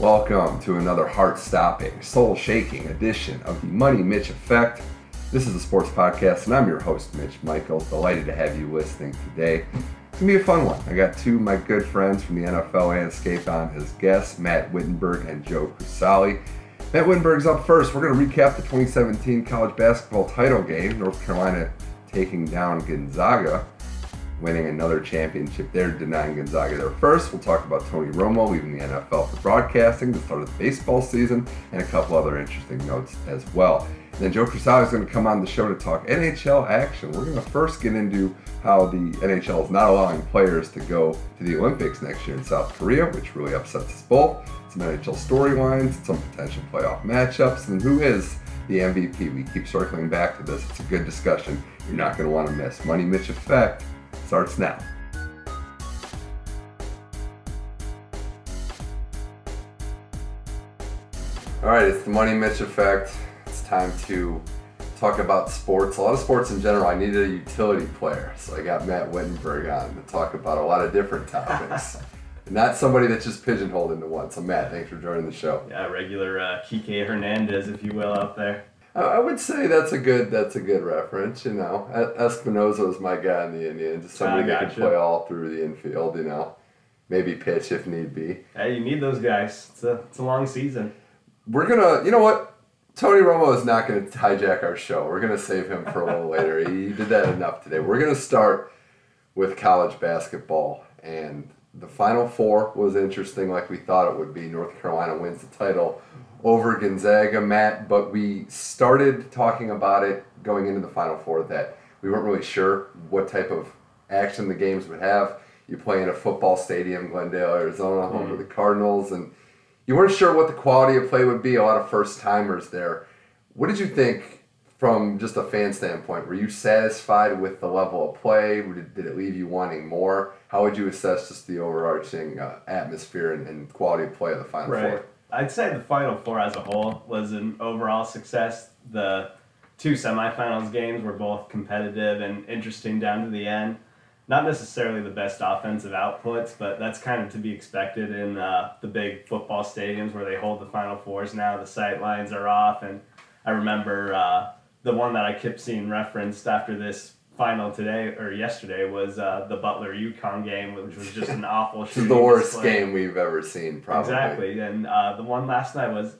Welcome to another heart stopping, soul shaking edition of the Money Mitch Effect. This is a sports podcast, and I'm your host, Mitch Michaels. Delighted to have you listening today. It's gonna be a fun one. I got two of my good friends from the NFL landscape on as guests, Matt Wittenberg and Joe Crisali. Matt Wittenberg's up first. We're gonna recap the 2017 college basketball title game, North Carolina taking down Gonzaga winning another championship there, denying Gonzaga their first. We'll talk about Tony Romo leaving the NFL for broadcasting, the start of the baseball season, and a couple other interesting notes as well. And then Joe Crisali is going to come on the show to talk NHL action. We're going to first get into how the NHL is not allowing players to go to the Olympics next year in South Korea, which really upsets us both. Some NHL storylines, some potential playoff matchups, and who is the MVP. We keep circling back to this. It's a good discussion. You're not going to want to miss. Money Mitch Effect starts now. All right, it's the Money Mitch Effect. It's time to talk about sports. A lot of sports in general. I needed a utility player, so I got Matt Wittenberg on to talk about a lot of different topics. Not somebody that's just pigeonholed into one. So, Matt, thanks for joining the show. Yeah, regular uh, Kike Hernandez, if you will, out there. I would say that's a good that's a good reference. You know, Espinosa was my guy in the Indians, just somebody that can play all through the infield. You know, maybe pitch if need be. Hey, you need those guys. It's a it's a long season. We're gonna, you know what? Tony Romo is not going to hijack our show. We're going to save him for a little later. He did that enough today. We're going to start with college basketball. And the Final Four was interesting, like we thought it would be. North Carolina wins the title over Gonzaga, Matt, but we started talking about it going into the Final Four that we weren't really sure what type of action the games would have. You play in a football stadium, Glendale, Arizona, home mm-hmm. of the Cardinals, and you weren't sure what the quality of play would be. A lot of first timers there. What did you think from just a fan standpoint? Were you satisfied with the level of play? Did, it leave you wanting more? How would you assess just the overarching uh, atmosphere and, and, quality of play of the Final right. Four? I'd say the Final Four as a whole was an overall success. The two semifinals games were both competitive and interesting down to the end. Not necessarily the best offensive outputs, but that's kind of to be expected in uh, the big football stadiums where they hold the Final Fours now. The sight lines are off, and I remember uh, the one that I kept seeing referenced after this final today or yesterday was uh, the Butler UConn game, which was just an awful. This is the worst display. game we've ever seen, probably. Exactly, and uh, the one last night was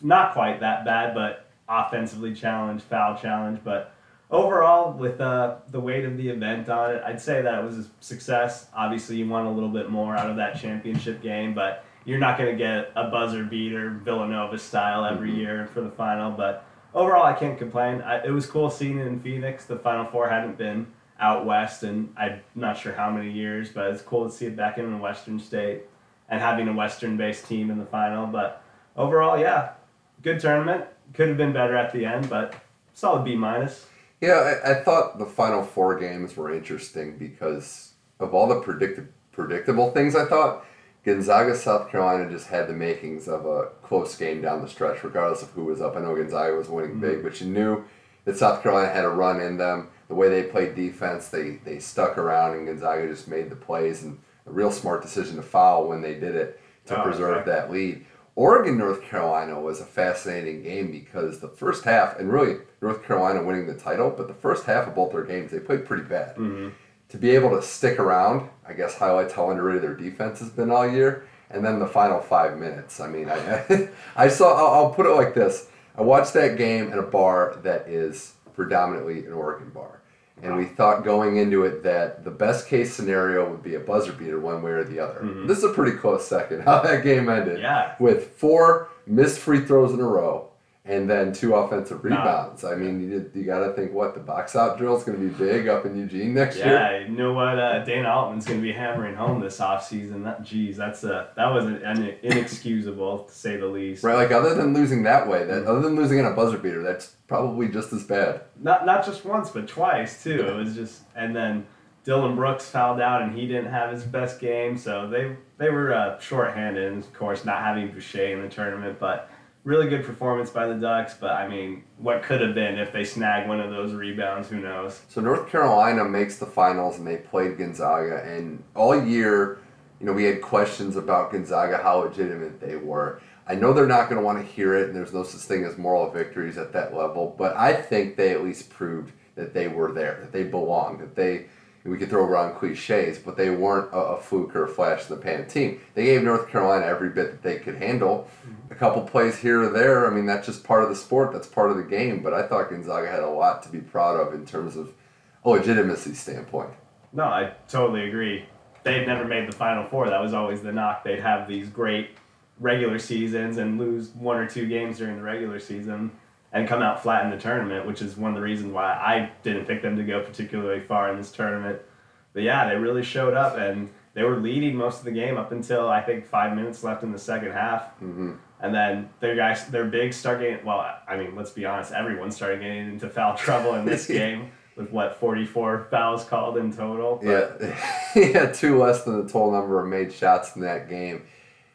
not quite that bad, but offensively challenged, foul challenge, but. Overall, with uh, the weight of the event on it, I'd say that it was a success. Obviously, you want a little bit more out of that championship game, but you're not going to get a buzzer beater Villanova style every mm-hmm. year for the final. But overall, I can't complain. I, it was cool seeing it in Phoenix. The Final Four hadn't been out west, and I'm not sure how many years, but it's cool to see it back in a Western state and having a Western-based team in the final. But overall, yeah, good tournament. Could have been better at the end, but solid B minus. Yeah, I, I thought the Final Four games were interesting because of all the predict- predictable things. I thought Gonzaga, South Carolina just had the makings of a close game down the stretch, regardless of who was up. I know Gonzaga was winning mm-hmm. big, but you knew that South Carolina had a run in them. The way they played defense, they, they stuck around, and Gonzaga just made the plays and a real smart decision to foul when they did it to oh, preserve exactly. that lead. Oregon, North Carolina was a fascinating game because the first half, and really North Carolina winning the title, but the first half of both their games, they played pretty bad. Mm-hmm to be able to stick around, I guess highlights how underrated their defense has been all year. And then the final five minutes. I mean, I, I saw. I'll, I'll put it like this: I watched that game in a bar that is predominantly an Oregon bar, and we thought going into it that the best case scenario would be a buzzer beater one way or the other. Mm-hmm. This is a pretty close second how that game ended. Yeah. With four missed free throws in a row and then two offensive rebounds. Nah. I mean, you, you got to think what the box out drill is going to be big up in Eugene next yeah, year. Yeah, you know what? Uh, Dana Altman's going to be hammering home this offseason. That geez, that's a that was an, an inexcusable to say the least. Right, like other than losing that way, that other than losing in a buzzer beater, that's probably just as bad. Not not just once, but twice too. It was just and then. Dillon Brooks fouled out and he didn't have his best game, so they they were uh, short-handed. And of course, not having Boucher in the tournament, but really good performance by the Ducks, but I mean, what could have been if they snag one of those rebounds? Who knows? So North Carolina makes the finals, and they played Gonzaga, and all year, you know, we had questions about Gonzaga, how legitimate they were. I know they're not going to want to hear it, and there's no such thing as moral victories at that level, but I think they at least proved that they were there, that they belonged, that they, we could throw around cliches, but they weren't a, a fluke or a flash in the pan team. They gave North Carolina every bit that they could handle. A couple plays here or there, I mean, that's just part of the sport, that's part of the game, but I thought Gonzaga had a lot to be proud of in terms of a legitimacy standpoint. No, I totally agree. They'd never made the Final Four. That was always the knock. They'd have these great regular seasons and lose one or two games during the regular season and come out flat in the tournament, which is one of the reasons why I didn't pick them to go particularly far in this tournament. But yeah, they really showed up and they were leading most of the game up until I think five minutes left in the second half. Mm-hmm. And then their guys, their bigs start getting. Well, I mean, let's be honest. Everyone started getting into foul trouble in this game with what forty four fouls called in total. But, yeah, yeah, two less than the total number of made shots in that game.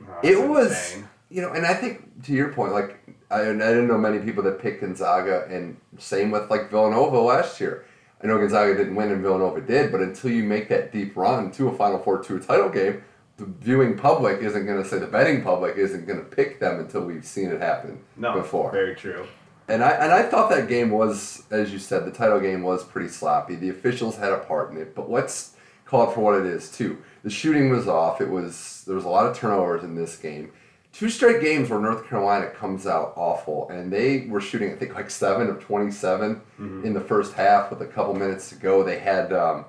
Oh, it was, you know, and I think to your point, like I, I didn't know many people that picked Gonzaga, and same with like Villanova last year. I know Gonzaga didn't win and Villanova did, but until you make that deep run to a Final Four, to a title game, the viewing public isn't going to say the betting public isn't going to pick them until we've seen it happen no, before. Very true. And I and I thought that game was, as you said, the title game was pretty sloppy. The officials had a part in it, but let's call it for what it is too. The shooting was off. It was there was a lot of turnovers in this game. Two straight games where North Carolina comes out awful, and they were shooting I think like seven of 27 Mhm. in the first half with a couple minutes to go. They had. Um,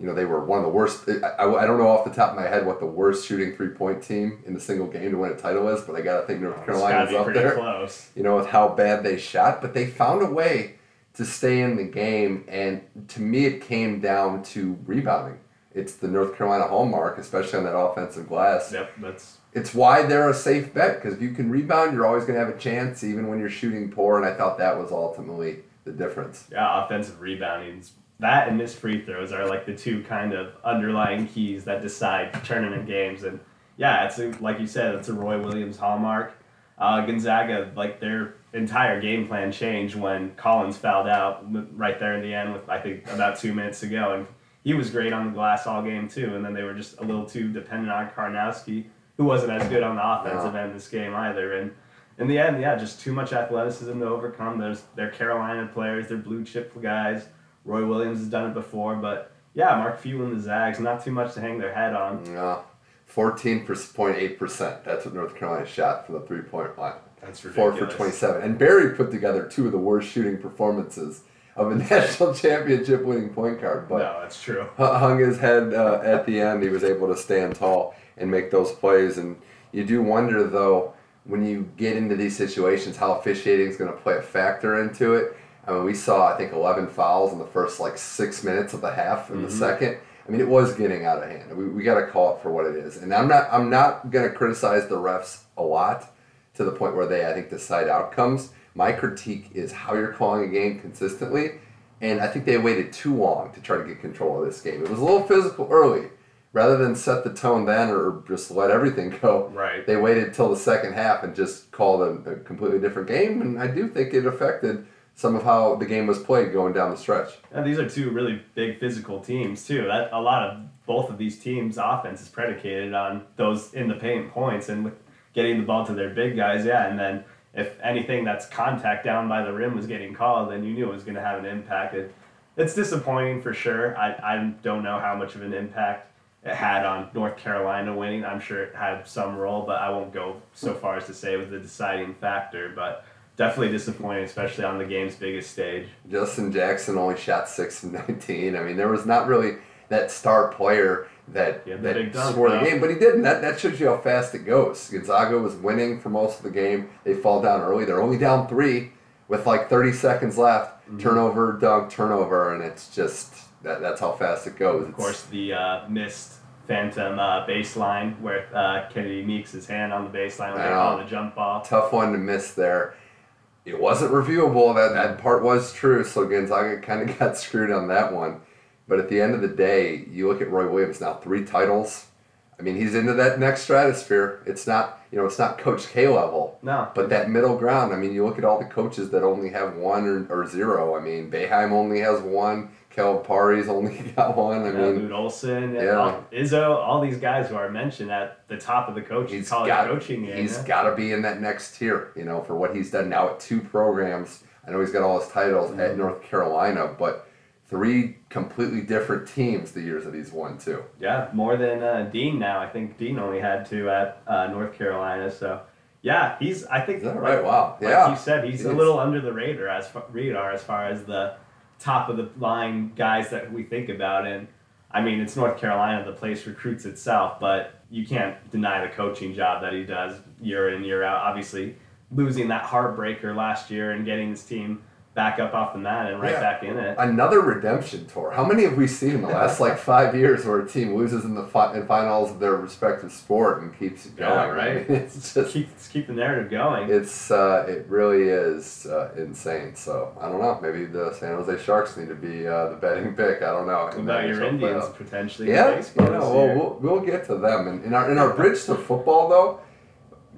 you know, they were one of the worst. I, I, I don't know off the top of my head what the worst shooting three point team in the single game to win a title is, but I got to think North Carolina's up there close. you know, with how bad they shot, but they found a way to stay in the game. And to me, it came down to rebounding. It's the North Carolina hallmark, especially on that offensive glass. Yep, that's It's why they're a safe bet because if you can rebound, you're always going to have a chance, even when you're shooting poor. And I thought that was ultimately the difference. yeah. Offensive rebounding, that and missed free throws are like the two kind of underlying keys that decide tournament games. And yeah, it's a, like you said, it's a Roy Williams hallmark. Uh, Gonzaga, like their entire game plan changed when Collins fouled out right there in the end with I think about two minutes to go, and he was great on the glass all game too. And then they were just a little too dependent on Karnowski, who wasn't as good on the offensive No. end this game either. And in the end, yeah, just too much athleticism to overcome. There's they're Carolina players, they're blue chip guys. Roy Williams has done it before, but yeah, Mark Few and the Zags, not too much to hang their head on. No, 14.8%. That's what North Carolina shot from the three point line. That's ridiculous. four for 27. And Berry put together two of the worst shooting performances of a national championship winning point guard. But no, that's true. hung his head uh, at the end. He was able to stand tall and make those plays. And you do wonder, though, when you get into these situations, how officiating is going to play a factor into it. I mean, we saw, I think, 11 fouls in the first like six minutes of the half in the Mhm. second. I mean, it was getting out of hand. We, we got to call it for what it is. And I'm not I'm not going to criticize the refs a lot to the point where they I think decide outcomes. My critique is how you're calling a game consistently, and I think they waited too long to try to get control of this game. It was a little physical early, rather than set the tone then or just let everything go. Right. They waited till the second half and just called a, a completely different game, and I do think it affected some of how the game was played going down the stretch. And these are two really big physical teams too. That a lot of both of these teams' offense is predicated on those in the paint points and with getting the ball to their big guys. Yeah, and then if anything that's contact down by the rim was getting called, then you knew it was going to have an impact. It, it's disappointing for sure. I, I don't know how much of an impact it had on North Carolina winning. I'm sure it had some role, but I won't go so far as to say it was the deciding factor. But definitely disappointing, especially on the game's biggest stage. Justin Jackson only shot six of 19. I mean, there was not really that star player that, that dunk, scored the game, but he didn't. That, that shows you how fast it goes. Gonzaga was winning for most of the game. They fall down early. They're only down three with like 30 seconds left. Mm-hmm. Turnover, dunk, turnover, and it's just that, that's how fast it goes. Of course, the uh, missed phantom uh, baseline where uh, Kennedy Meeks his hand on the baseline when they call the jump ball. tough one to miss there. It wasn't reviewable. That that part was true. So Gonzaga kind of got screwed on that one. But at the end of the day, you look at Roy Williams now, three titles. I mean, he's into that next stratosphere. It's not you know it's not Coach K level, No, but that middle ground. I mean, you look at all the coaches that only have one or, or zero. I mean, Boeheim only has one. Calipari's only got one. I Yeah, mean, Lute Olson, yeah. all, Izzo, all these guys who are mentioned at the top of the coaching he's college got coaching game. he's yeah. got to be in that next tier. You know, for what he's done now at two programs. I know he's got all his titles Mm-hmm. at North Carolina, but three completely different teams the years that he's won too. Yeah, more than uh, Dean now. I think Dean only had two at uh, North Carolina. So, yeah, he's. I think. Is that like- right? Wow. Like Yeah. you said, he's He a little under the radar as far, radar as far as the top of the line guys that we think about. And I mean, it's North Carolina, the place recruits itself, but you can't deny the coaching job that he does year in year out. Obviously, losing that heartbreaker last year and getting his team back up off the mat and right Yeah. back in it. Another redemption tour. How many have we seen in the last like five years where a team loses in the fi- in finals of their respective sport and keeps it going? Yeah, right. It's just Keep, keep the narrative going. it's uh, it really is uh, insane. So I don't know. Maybe the San Jose Sharks need to be uh, the betting pick. I don't know. What about your Indians playoff. potentially? in Yeah, you baseball know, this well, we'll we'll get to them. And in our in our bridge to football though,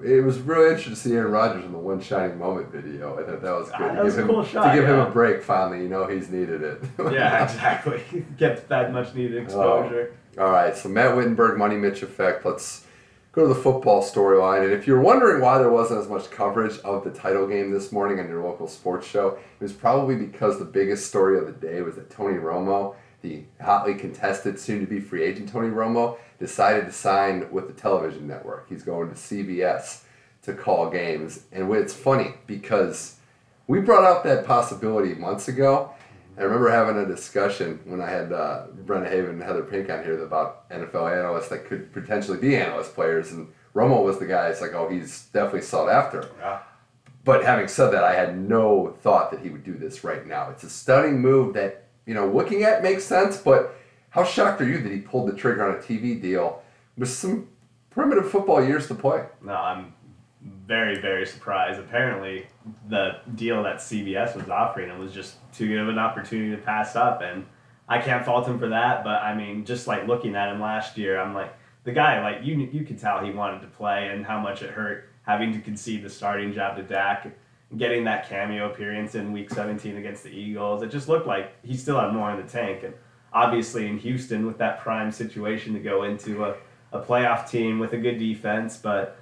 it was really interesting to see Aaron Rodgers in the one shining moment video. I thought that was good. Ah, to that was give a him, cool shot, To give him a break finally, you know he's needed it. yeah, exactly. Get that much needed exposure. All right, so Matt Wittenberg, Money Mitch effect. Let's go to the football storyline. And if you're wondering why there wasn't as much coverage of the title game this morning on your local sports show, it was probably because the biggest story of the day was that Tony Romo, the hotly contested, soon to be free agent Tony Romo, decided to sign with the television network. He's going to CBS to call games. And it's funny because we brought up that possibility months ago. I remember having a discussion when I had uh, Brenna Haven and Heather Pink on here about NFL analysts that could potentially be analyst players, and Romo was the guy. It's like, oh, he's definitely sought after. Yeah. But having said that, I had no thought that he would do this right now. It's a stunning move that you know, looking at makes sense. But how shocked are you that he pulled the trigger on a TV deal with some primitive football years to play? No, I'm very, very surprised. Apparently, the deal that CBS was offering him was just too good of an opportunity to pass up, and I can't fault him for that. But I mean, just like looking at him last year, I'm like the guy. Like you, you could tell he wanted to play, and how much it hurt having to concede the starting job to Dak. Getting that cameo appearance in Week 17 against the Eagles, it just looked like he still had more in the tank. And obviously in Houston with that prime situation to go into a, a playoff team with a good defense, but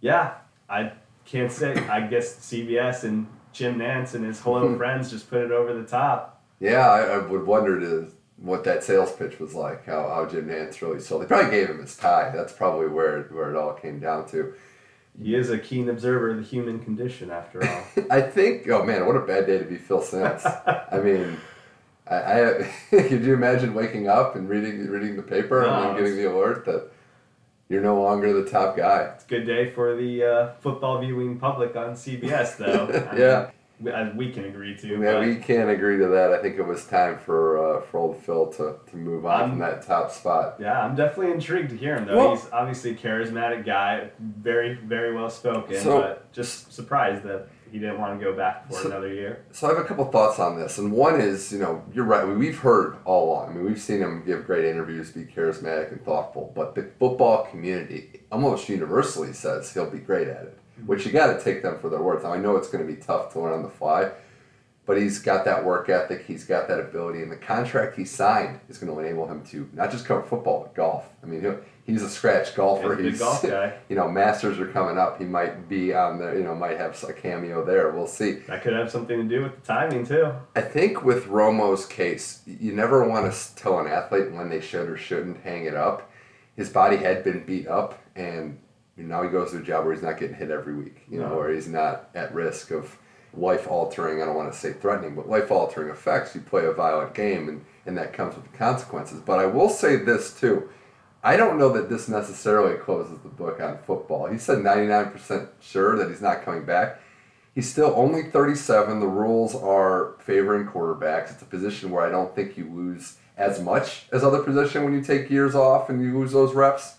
yeah, I can't say. I guess CBS and Jim Nantz and his hello friends just put it over the top. Yeah, I, I would wonder to, what that sales pitch was like. How, how Jim Nantz really sold. They probably gave him his tie. That's probably where where it all came down to. He is a keen observer of the human condition, after all. I think. Oh man, what a bad day to be Phil Simms. I mean, I, I could you imagine waking up and reading reading the paper and then getting the alert that you're no longer the top guy. It's a good day for the uh, football viewing public on CBS, though. Mean, Yeah. we- as we can agree to. Yeah, we can't agree to that. I think it was time for uh, for old Phil to, to move on I'm- from that top spot. yeah, I'm definitely intrigued to hear him, though. Well- He's obviously a charismatic guy, very, very well spoken, So- but just surprised that he didn't want to go back for So- another year. So I have a couple thoughts on this, and one is, you know, you're right. we- We've heard all along. I mean, we've seen him give great interviews, be charismatic and thoughtful. But the football community almost universally says he'll be great at it. Mm-hmm. Which you got to take them for their worth. Now I know it's going to be tough to learn on the fly, but he's got that work ethic. He's got that ability, and the contract he signed is going to enable him to not just cover football but golf. I mean, he's a scratch golfer. He's a good golf guy. you know, Masters are coming up. He might be on there. You know, might have a cameo there. We'll see. That could have something to do with the timing, too. I think with Romo's case, you never want to tell an athlete when they should or shouldn't hang it up. His body had been beat up, and now he goes to a job where he's not getting hit every week. You know, where he's not at risk of life altering. I don't want to say threatening, but life altering effects. You play a violent game, and and that comes with the consequences. But I will say this too. I don't know that this necessarily closes the book on football. He said 99% sure that he's not coming back. He's still only 37. The rules are favoring quarterbacks. It's a position where I don't think you lose as much as other position when you take years off and you lose those reps.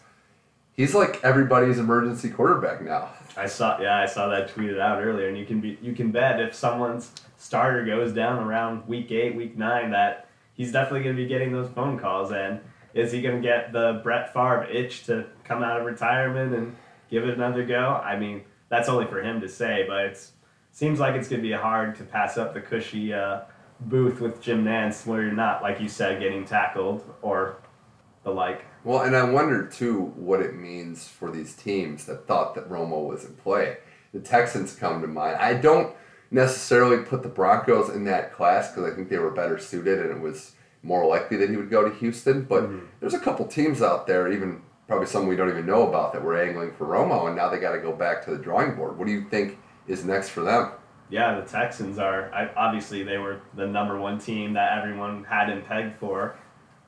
He's like everybody's emergency quarterback now. I saw, yeah, I saw that tweeted out earlier, and you can be, you can bet if someone's starter goes down around week eight, week nine, that he's definitely going to be getting those phone calls. And is he going to get the Brett Favre itch to come out of retirement and give it another go? I mean, that's only for him to say, but it seems like it's going to be hard to pass up the cushy uh, booth with Jim Nantz, where you're not, like you said, getting tackled or the like. Well, and I wonder too what it means for these teams that thought that Romo was in play. The Texans come to mind. I don't necessarily put the Broncos in that class because I think they were better suited and it was more likely that he would go to Houston. But Mhm. there's a couple teams out there, even probably some we don't even know about, that were angling for Romo, and now they got to go back to the drawing board. What do you think is next for them? Yeah, the Texans are I, obviously they were the number one team that everyone had him pegged for,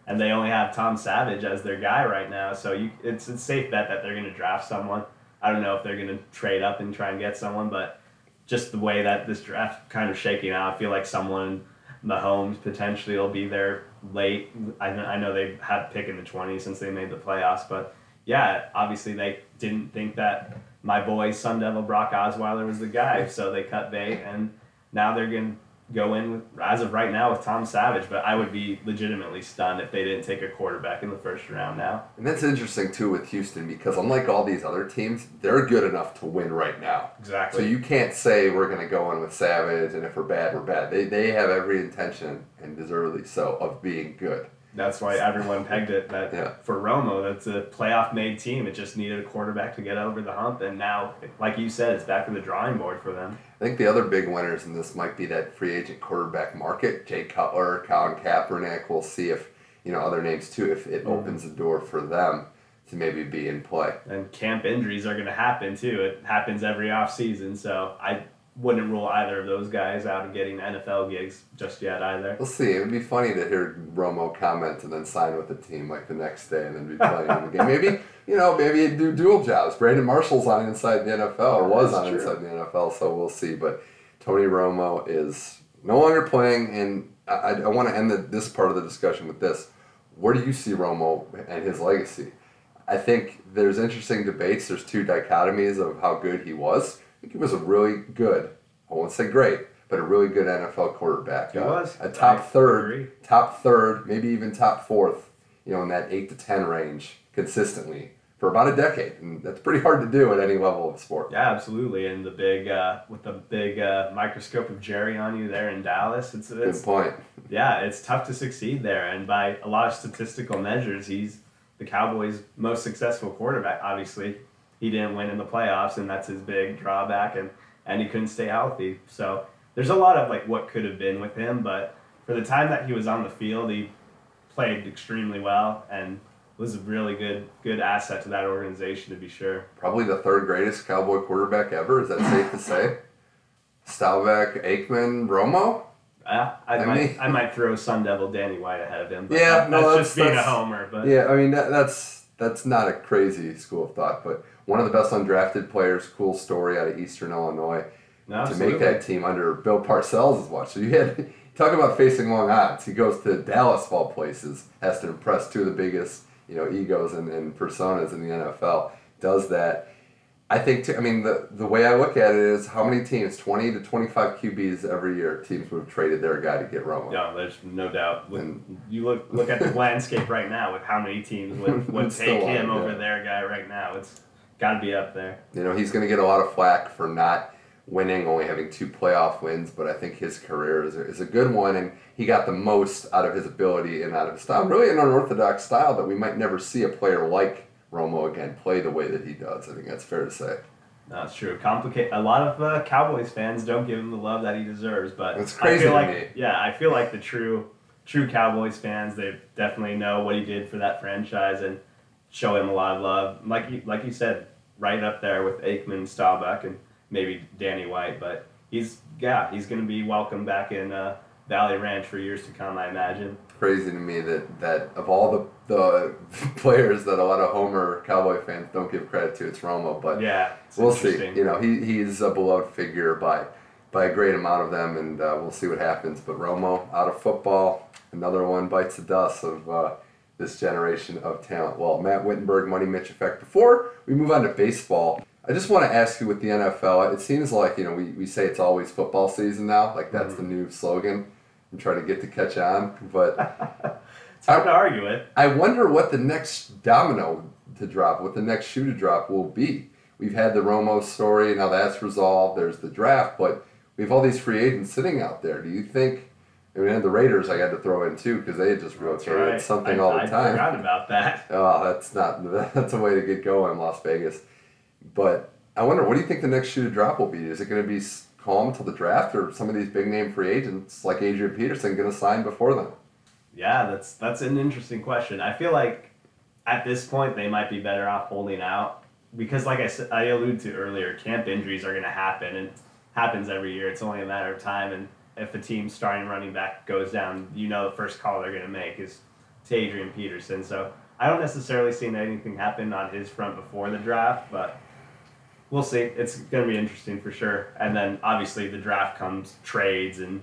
and they only have Tom Savage as their guy right now. So you, it's a safe bet that they're going to draft someone. I don't know if they're going to trade up and try and get someone, but just the way that this draft kind of shaking out, I feel like someone Mahomes potentially will be there late. I, I know they had pick in the 20s since they made the playoffs, but yeah, obviously they didn't think that my boy Sun Devil Brock Osweiler was the guy, so they cut bait, and now they're going to go in with, as of right now with Tom Savage. But I would be legitimately stunned if they didn't take a quarterback in the first round now. And that's interesting too with Houston because unlike all these other teams, they're good enough to win right now. Exactly. So you can't say we're going to go in with Savage, and if we're bad, we're bad. They, they have every intention, and deservedly so, of being good. That's why everyone pegged it that Yeah. for Romo, that's a playoff made team. It just needed a quarterback to get over the hump, and now, like you said, it's back to the drawing board for them. I think the other big winners in this might be that free agent quarterback market. Jay Cutler, Colin Kaepernick. We'll see if you know other names too. If it Mhm. opens the door for them to maybe be in play. And camp injuries are going to happen too. It happens every off season, so I wouldn't rule either of those guys out of getting NFL gigs just yet either. We'll see. It would be funny to hear Romo comment and then sign with the team like the next day and then be playing in the game. Maybe you know, maybe he'd do dual jobs. Brandon Marshall's on inside the NFL or was That's on true. inside the NFL, so we'll see. But Tony Romo is no longer playing, and I, I, I want to end the, this part of the discussion with this. Where do you see Romo and his legacy? I think there's interesting debates. There's two dichotomies of how good he was. Think he was a really good, I won't say great, but a really good NFL quarterback. He Uh, was. a top I third, agree. top third, maybe even top fourth. You know, in that eight to ten range consistently for about a decade, and that's pretty hard to do at any level of sport. Yeah, absolutely. And the big uh, with the big uh, microscope of Jerry on you there in Dallas, it's Good point. yeah, it's tough to succeed there. And by a lot of statistical measures, he's the Cowboys' most successful quarterback. Obviously, he didn't win in the playoffs, and that's his big drawback. And and he couldn't stay healthy. So there's a lot of like what could have been with him, but for the time that he was on the field, he played extremely well and was a really good good asset to that organization to be sure. Probably the third greatest Cowboy quarterback ever. Is that safe to say? Staubach, Aikman, Romo. Uh, I, I might mean- I might throw Sun Devil Danny White ahead of him. But Yeah, that- no, that's, that's- just being that's- a homer. But Yeah, I mean that, that's that's not a crazy school of thought, but one of the best undrafted players. Cool story out of Eastern Illinois. no, to make that team under Bill Parcells' watch. So you had talk about facing long odds. He goes to Dallas, of all places, has to impress two of the biggest you know egos and, and personas in the NFL. Does that? I think. Too, I mean, the the way I look at it is how many teams, twenty to twenty five QBs every year, teams would have traded their guy to get Romo. Yeah, there's no doubt. With, And- you look look at the landscape right now with how many teams would, would take him on, over yeah. their guy right now. It's got to be up there. You know, he's going to get a lot of flack for not winning, only having two playoff wins, but I think his career is a, is a good one, and he got the most out of his ability and out of his style. Really an unorthodox style that we might never see a player like Romo again play the way that he does. I think that's fair to say. That's true. Complicate. A lot of uh, Cowboys fans don't give him the love that he deserves, but That's I crazy feel to like me. yeah, I feel like the true true Cowboys fans they definitely know what he did for that franchise and show him a lot of love. Like you like you said, right up there with Aikman, Staubach, and maybe Danny White. But he's yeah, he's gonna be welcome back in uh, Valley Ranch for years to come, I imagine. Crazy to me that, that of all the, the players that a lot of Homer Cowboy fans don't give credit to, it's Romo. But Yeah, we'll see. You know, he, he's a beloved figure by by a great amount of them, and uh, we'll see what happens. But Romo out of football, another one bites the dust of uh, this generation of talent. Well, Matt Wittenberg, Money Mitch effect. Before we move on to baseball, I just want to ask you with the NFL. It seems like you know we, we say it's always football season now, like that's mm-hmm. the new slogan. I'm trying to get to catch on, but It's hard to argue it. I wonder what the next domino to drop, what the next shoe to drop will be. We've had the Romo story, now that's resolved. There's the draft, but we have all these free agents sitting out there. Do you think I mean, and the Raiders I had to throw in too because they just rotate right. something I, all the time. I forgot about that. Oh, that's not that's a way to get going, Las Vegas. But I wonder, what do you think the next shoe to drop will be? Is it going to be calm till the draft, or some of these big name free agents like Adrian Peterson going to sign before then? Yeah, that's that's an interesting question. I feel like at this point they might be better off holding out because, like I said, I alluded to earlier, camp injuries are going to happen and happens every year. It's only a matter of time. And if a team's starting running back goes down, you know the first call they're going to make is to Adrian Peterson. So I don't necessarily see anything happen on his front before the draft, but we'll see. It's going to be interesting for sure. And then obviously the draft comes trades and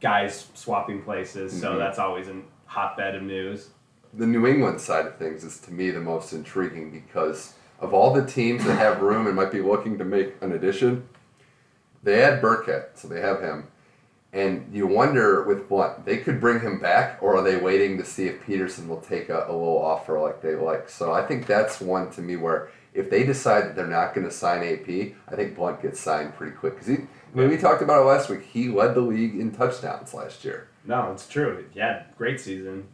guys swapping places, so Mhm. that's always a hotbed of news. The New England side of things is to me the most intriguing because of all the teams that have room and might be looking to make an addition, they add Burkhead, so they have him. And you wonder with Blount, they could bring him back, or are they waiting to see if Peterson will take a, a little offer like they like? So I think that's one to me where if they decide that they're not going to sign AP, I think Blount gets signed pretty quick. Because he, when we talked about it last week, he led the league in touchdowns last year. No, it's true. Yeah, great season.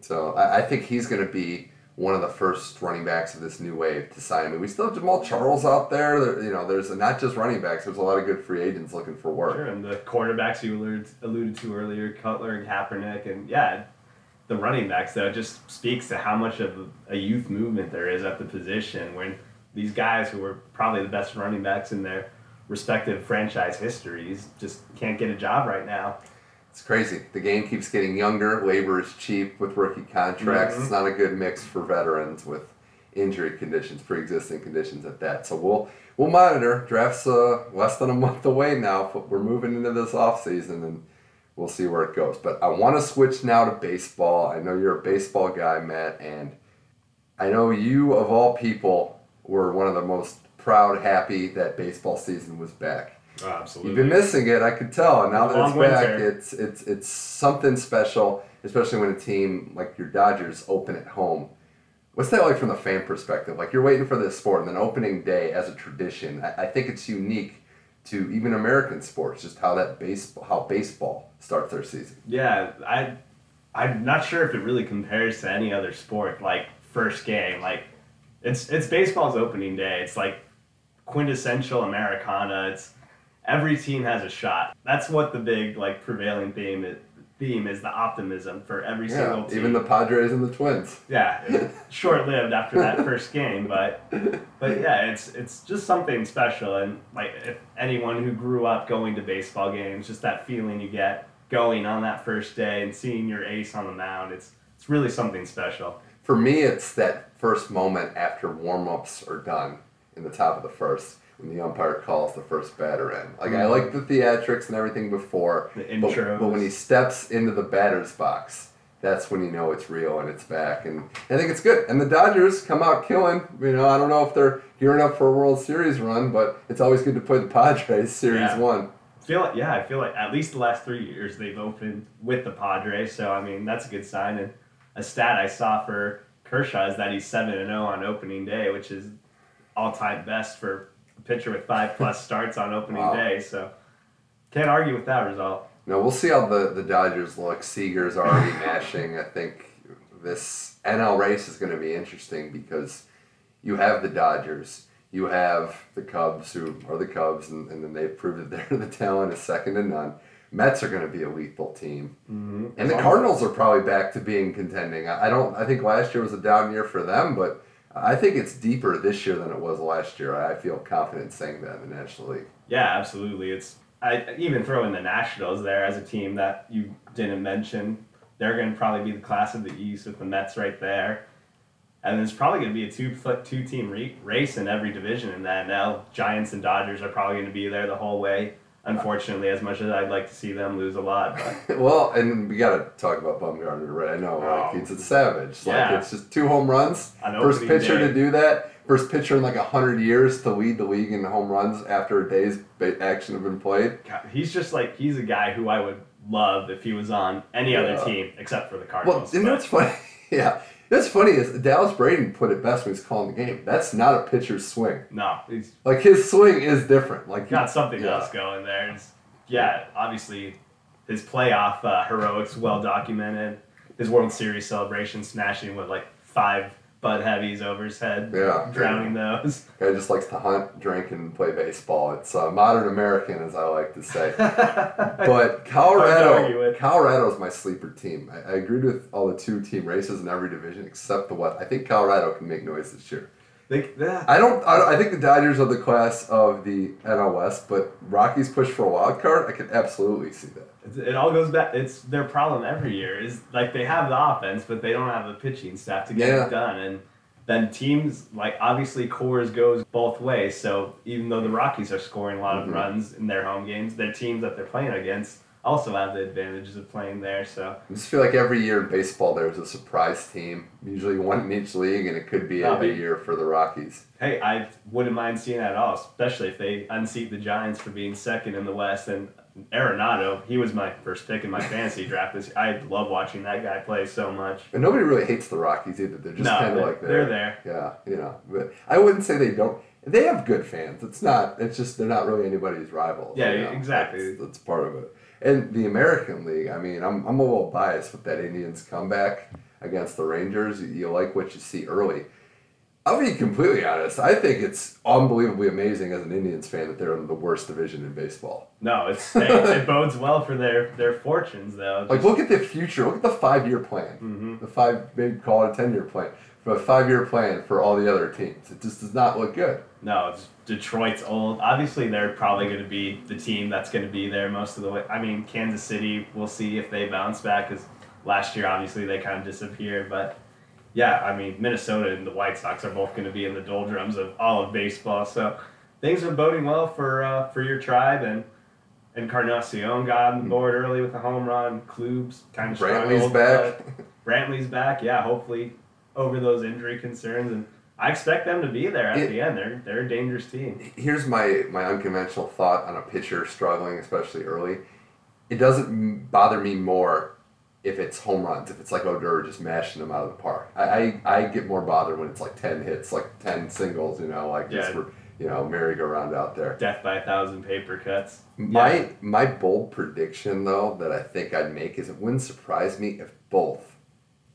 So I, I think he's going to be one of the first running backs of this new wave to sign. I mean, we still have Jamaal Charles out there. there you know, there's not just running backs. There's a lot of good free agents looking for work. Sure, and the quarterbacks you alluded, alluded to earlier, Cutler and Kaepernick, and yeah, the running backs That just speaks to how much of a youth movement there is at the position when these guys who were probably the best running backs in their respective franchise histories just can't get a job right now. It's crazy. The game keeps getting younger. Labor is cheap with rookie contracts. Mhm. It's not a good mix for veterans with injury conditions, pre-existing conditions at that. So we'll we'll monitor. Drafts uh, less than a month away now, but we're moving into this off season and we'll see where it goes. But I want to switch now to baseball. I know you're a baseball guy, Matt, and I know you of all people were one of the most proud, happy that baseball season was back. Oh, absolutely. You've been missing it, I could tell. And now that it's back, winter. it's it's it's something special, especially when a team like your Dodgers open at home. What's that like from the fan perspective? Like you're waiting for this sport, and then opening day as a tradition. I, I think it's unique to even American sports, just how that baseball, how baseball starts their season. Yeah, I, I'm not sure if it really compares to any other sport. Like first game, like it's it's baseball's opening day. It's like quintessential Americana. It's every team has a shot. That's what the big like prevailing theme is. Theme is the optimism for every single Yeah, team. even the Padres and the Twins. yeah, short lived after that first game, but but yeah, it's it's just something special. And like if anyone who grew up going to baseball games, just that feeling you get going on that first day and seeing your ace on the mound, it's it's really something special. For me, it's that first moment after warm ups are done in the top of the first when the umpire calls the first batter in. Like I mm. like the theatrics and everything before, The but, but when he steps into the batter's box, that's when you know it's real and it's back. And I think it's good. And the Dodgers come out killing. You know, I don't know if they're gearing up for a World Series run, but it's always good to play the Padres Series Yeah. One. I feel like yeah, I feel like at least the last three years they've opened with the Padres, so I mean that's a good sign. And a stat I saw for Kershaw is that he's seven and zero on opening day, which is all time best for pitcher with five plus starts on opening Wow. day. So can't argue with that result. No, we'll see how the, the Dodgers look. Seager's already mashing. I think this NL race is going to be interesting because you have the Dodgers, you have the Cubs, who are the Cubs, and, and then they've proved that they're the talent is second to none. Mets are going to be a lethal team, Mm-hmm. and the Cardinals are probably back to being contending. I, I don't. I think last year was a down year for them, but I think it's deeper this year than it was last year. I feel confident saying that in the National League. Yeah, absolutely. It's I even throw in the Nationals there as a team that you didn't mention. They're going to probably be the class of the East with the Mets right there, and there's probably going to be a two two team re- race in every division in that. Now Giants and Dodgers are probably going to be there the whole way. Unfortunately, as much as I'd like to see them lose a lot, but Well, and we got to talk about Bumgarner, right? I know, oh. like Oh. it's a savage. Like Yeah. it's just two home runs. First pitcher day. to do that. First pitcher in like a hundred years to lead the league in home runs after a day's action have been played. God, he's just like he's a guy who I would love if he was on any other team except for the Well, Cardinals. know but- what's funny? yeah, what's funny is Dallas Braden put it best when he's calling the game. That's not a pitcher's swing. no, he's Like his swing is different. Like he- got something yeah. else going there. It's, yeah, obviously, his playoff uh, heroics well documented. His World Series celebration, smashing with like five Bud Heavies over his head, Yeah. drowning those. Guy just likes to hunt, drink, and play baseball. It's uh, modern American, as I like to say. But Colorado, Colorado, is my sleeper team. I, I agreed with all the two team races in every division except the West. I think Colorado can make noise this year. They, yeah. I don't. I, I think the Dodgers are the class of the NL West, but Rockies push for a wild card. I can absolutely see that. It's- It all goes back. It's their problem every year. Is like they have the offense, but they don't have the pitching staff to get Yeah. it done. And then teams like obviously Coors goes both ways. So even though the Rockies are scoring a lot of Mhm. runs in their home games, their teams that they're playing against also have the advantages of playing there. So I just feel like every year in baseball there's a surprise team, usually one in each league, and it could be Oh, every year for the Rockies. hey, I wouldn't mind seeing that at all, especially if they unseat the Giants for being second in the West. And Arenado, he was my first pick in my fantasy draft. This I love watching that guy play so much. And nobody really hates the Rockies either. They're just no, kind of they're, like they're there. Yeah, you know, but I wouldn't say they don't. They have good fans. It's not. It's just they're not really anybody's rivals. Yeah, you know? exactly. That's, that's part of it. And the American League. I mean, I'm I'm a little biased with that Indians comeback against the Rangers. You, like what you see early. I'll be completely honest. I think it's unbelievably amazing as an Indians fan that they're in the worst division in baseball. No, it's it, it bodes well for their their fortunes though. Like, look at the future. Look at the five year plan. hmm The five, maybe call it a ten year plan. But a five year plan for all the other teams. It just does not look good. No, it's Detroit's old. Obviously, they're probably going to be the team that's going to be there most of the way. I mean, Kansas City, we'll see if they bounce back because last year, obviously, they kind of disappeared. But yeah, I mean, Minnesota and the White Sox are both going to be in the doldrums of all of baseball. So things are boding well for uh, for your tribe and. Encarnacion got on the board early with a home run. Klub's kind of Brantley's struggled, back. Brantley's back. Yeah, hopefully over those injury concerns, and I expect them to be there at It- the end. They're they're a dangerous team. Here's my my unconventional thought on a pitcher struggling, especially early. It doesn't bother me more if it's home runs, if it's like Odor just mashing them out of the park. I, I, I get more bothered when it's like ten hits, like ten singles, you know, like just Yeah. you know merry-go-round out there. Death by a thousand paper cuts. My Yeah. my bold prediction though that I think I'd make is it wouldn't surprise me if both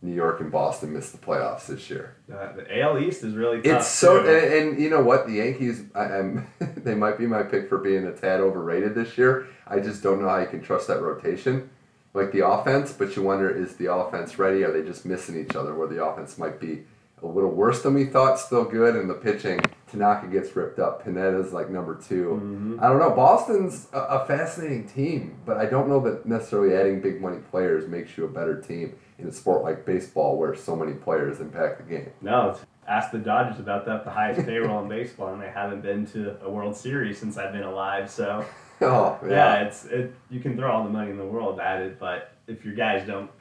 New York and Boston missed the playoffs this year. Uh, the AL East is really tough. It's so, and, and you know what? The Yankees, I, I'm, they might be my pick for being a tad overrated this year. I just don't know how you can trust that rotation, like the offense. But you wonder, is the offense ready? Are they just missing each other? Where the offense might be a little worse than we thought, still good, and the pitching, Tanaka gets ripped up. Pineda's like number 2 Mhm. I don't know. Boston's a, a fascinating team, but I don't know that necessarily adding big money players makes you a better team in a sport like baseball, where so many players impact the game. No, ask the Dodgers about that. The highest payroll in baseball, and they haven't been to a World Series since I've been alive. So Oh yeah, it's it. You can throw all the money in the world at it, but if your guys don't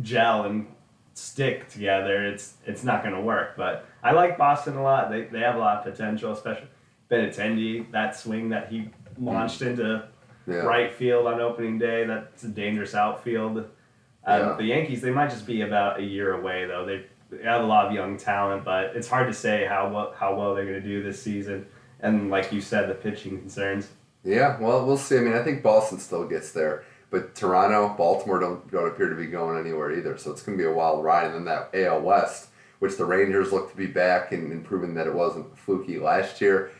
gel and stick together, it's it's not going to work. But I like Boston a lot. They they have a lot of potential, especially Benintendi. That swing that he launched mm. into Yeah. right field on opening day. That's a dangerous outfield. Um, Yeah. The Yankees, they might just be about a year away though. They, they have a lot of young talent, but it's hard to say how well, how well they're going to do this season. And like you said, the pitching concerns. Yeah, well, we'll see. I mean, I think Boston still gets there, but Toronto, Baltimore don't don't appear to be going anywhere either. So it's going to be a wild ride. And then that AL West, which the Rangers look to be back and, and proving that it wasn't fluky last year.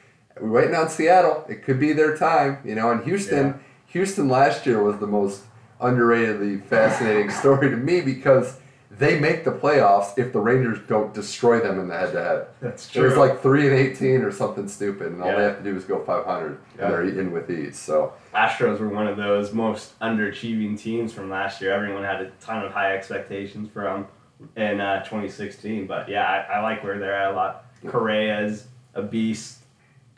We're waiting on Seattle. It could be their time, you know. And Houston, Yeah. Houston last year was the most underratedly fascinating story to me because they make the playoffs if the Rangers don't destroy them in the head-to-head. That's true. It was like three and eighteen or something stupid, and all they have to do is go five hundred, Yeah. and they're in with ease. So Astros were one of those most underachieving teams from last year. Everyone had a ton of high expectations for them in uh, 2016. But yeah, I, I like where they're at a lot. Correa's a beast.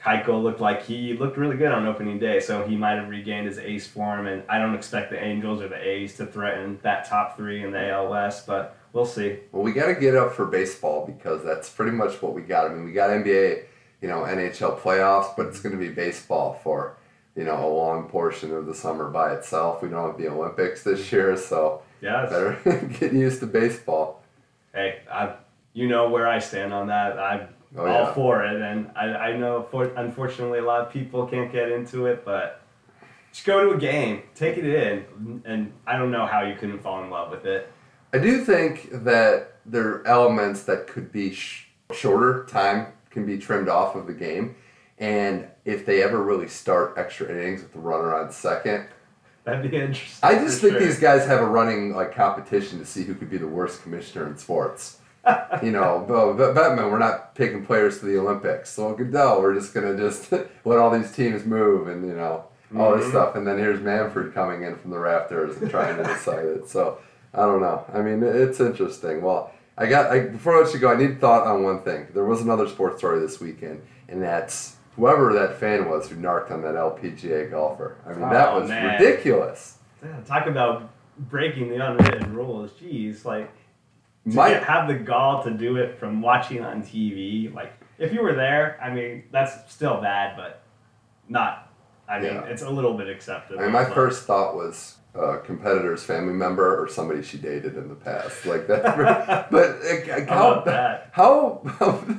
Keuchel looked like he looked really good on opening day, so he might have regained his ace form. And I don't expect the Angels or the A's to threaten that top three in the AL West, but we'll see. Well, we got to get up for baseball because that's pretty much what we got. I mean, we got NBA, you know, NHL playoffs, but it's going to be baseball for, you know, a long portion of the summer by itself. We don't have the Olympics this year, so Yeah, better get used to baseball. hey, I, you know where I stand on that. I'm Oh, all yeah. for it, and I, I know for, unfortunately a lot of people can't get into it, but just go to a game, take it in, and I don't know how you couldn't fall in love with it. I do think that there are elements that could be sh- shorter time can be trimmed off of the game, and if they ever really start extra innings with the runner on second, That'd be interesting. I just think sure. these guys have a running like competition to see who could be the worst commissioner in sports. You know, but, but Bettman, we're not picking players to the Olympics. So Goodell, we're just gonna just let all these teams move and you know all this Mhm. stuff. And then here's Manfred coming in from the rafters and trying to decide it. So I don't know. I mean, it's interesting. Well, I got I, before I let you go, I need thought on one thing. There was another sports story this weekend, and that's whoever that fan was who narked on that LPGA golfer. I mean, that Oh, was man. ridiculous. Yeah, talk about breaking the unwritten rules. Jeez, like get- have the gall to do it from watching on TV. Like if you were there, I mean, that's still bad, but not. I mean, Yeah. it's a little bit acceptable. I mean, my but- first thought was a competitor's family member or somebody she dated in the past. Like that. but uh, How how, that? how,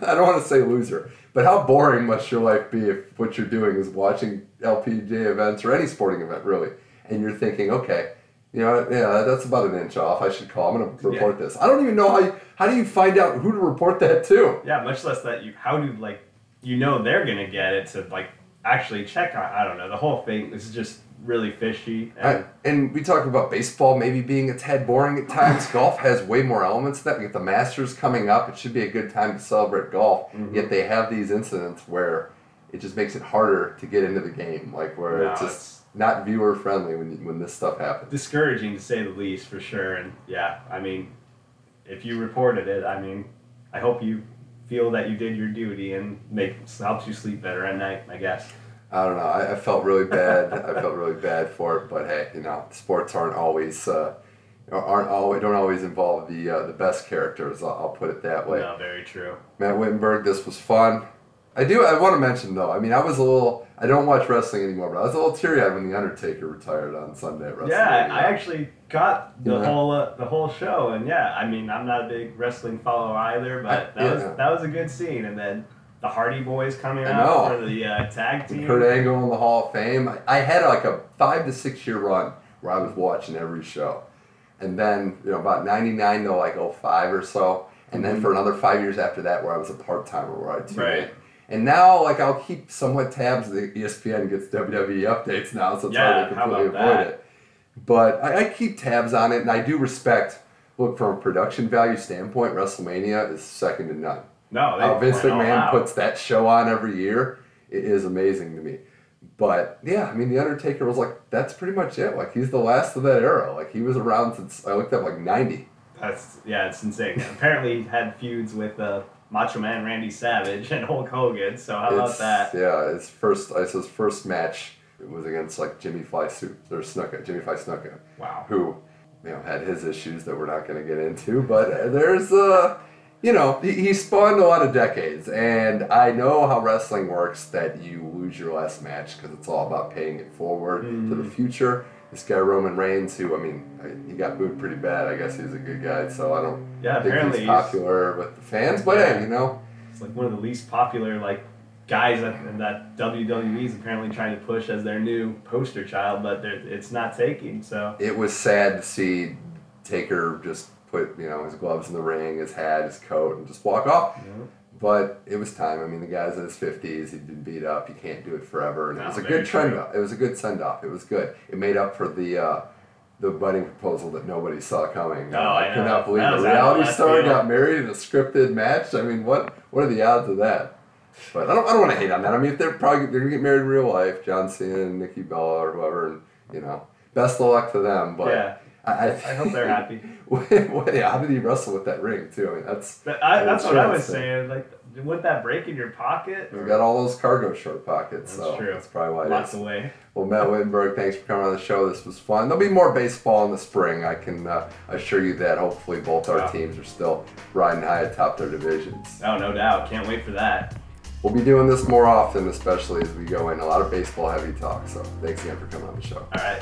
I don't want to say loser, but how boring must your life be if what you're doing is watching LPGA events or any sporting event really, and you're thinking, okay, you know, yeah, that's about an inch off. I should call. I'm going to report this. I don't even know how. You, how do you find out who to report that to? Yeah, much less that you. How do like you know they're gonna get it to like actually check on? I don't know. The whole thing is just really fishy. And, I, and we talk about baseball maybe being a tad boring at times. golf has way more elements to that. We get the Masters coming up. It should be a good time to celebrate golf. Mhm. Yet they have these incidents where it just makes it harder to get into the game. Like where No, it's just it's- not viewer friendly when when this stuff happens. discouraging to say the least for sure and yeah i mean if you reported it i mean i hope you feel that you did your duty and make helps you sleep better at night i guess I don't know. I, I felt really bad. I felt really bad for it. But hey, you know, sports aren't always uh, aren't always don't always involve the uh, the best characters. I'll, I'll put it that way. no very true Matt Wittenberg, this was fun. I do. I want to mention though. I mean, I was a little. I don't watch wrestling anymore, but I was a little teary eyed when the Undertaker retired on Sunday at WrestleMania. yeah i actually got the Yeah. whole uh, the whole show and yeah i mean i'm not a big wrestling follower either but I- that was that was a good scene and then the hardy boys coming out for the uh, tag team Kurt Angle in the Hall of Fame. I, I had like a five to six year run where I was watching every show, and then you know about ninety nine to like 05 or so, and then Mhm. for another five years after that where I was a part timer where I tuned Right. in. And now, like, I'll keep somewhat tabs. The ESPN gets WWE updates now, so it's Yeah, hard to completely avoid that? it. But I, I keep tabs on it, and I do respect. Look, from a production value standpoint, WrestleMania is second to none. no How Vince McMahon puts that show on every year it is amazing to me. But yeah, I mean, The Undertaker was like, that's pretty much it. Like, he's the last of that era. Like, he was around since I looked up like 90. That's yeah, it's insane. Apparently, he had feuds with uh, Macho Man Randy Savage and Hulk Hogan. So how about It's- that? Yeah, his first, I his first match it was against like Jimmy Fly Su- or Snuka, Jimmy Fly Snuka, Wow. who, you know, had his issues that we're not going to get into. But there's, uh, you know, he, he spawned a lot of decades, and I know how wrestling works. That you lose your last match because it's all about paying it forward to the Mhm. future. This guy Roman Reigns, who I mean, he got booed pretty bad. I guess he's a good guy, so I don't Yeah, think apparently he's he's, popular with the fans. But Yeah. hey, you know, it's like one of the least popular like guys that, that WWE is apparently trying to push as their new poster child, but it's not taking. So it was sad to see Taker just put you know his gloves in the ring, his hat, his coat, and just walk off. But it was time. I mean, the guy's in his fifties. He'd been beat up. You can't do it forever. And it was a good trend true. off. It was a good send off. It was good. It made up for the uh, the wedding proposal that nobody saw coming. Oh, I, I could not believe That a was out of reality star field. got married in a scripted match. I mean, what what are the odds of that? But I don't, I don't want to hate on that. I mean, if they're probably they're gonna get married in real life, John Cena and Nikki Bella or whoever, and you know, best of luck to them. But yeah, I, I, I hope they're happy. What- yeah, how did he wrestle with that ring too? I mean, that's I, that's what I was saying. Like, would that break in your pocket? we got all those cargo short pockets, That's so true. that's probably why Lots is. away. Well, Matt Wittenberg, thanks for coming on the show. This was fun. There'll be more baseball in the spring. I can uh, assure you that. Hopefully, both our Yeah. teams are still riding high atop their divisions. Oh, no doubt. Can't wait for that. We'll be doing this more often, especially as we go in a lot of baseball heavy talk. So, thanks again for coming on the show. All right.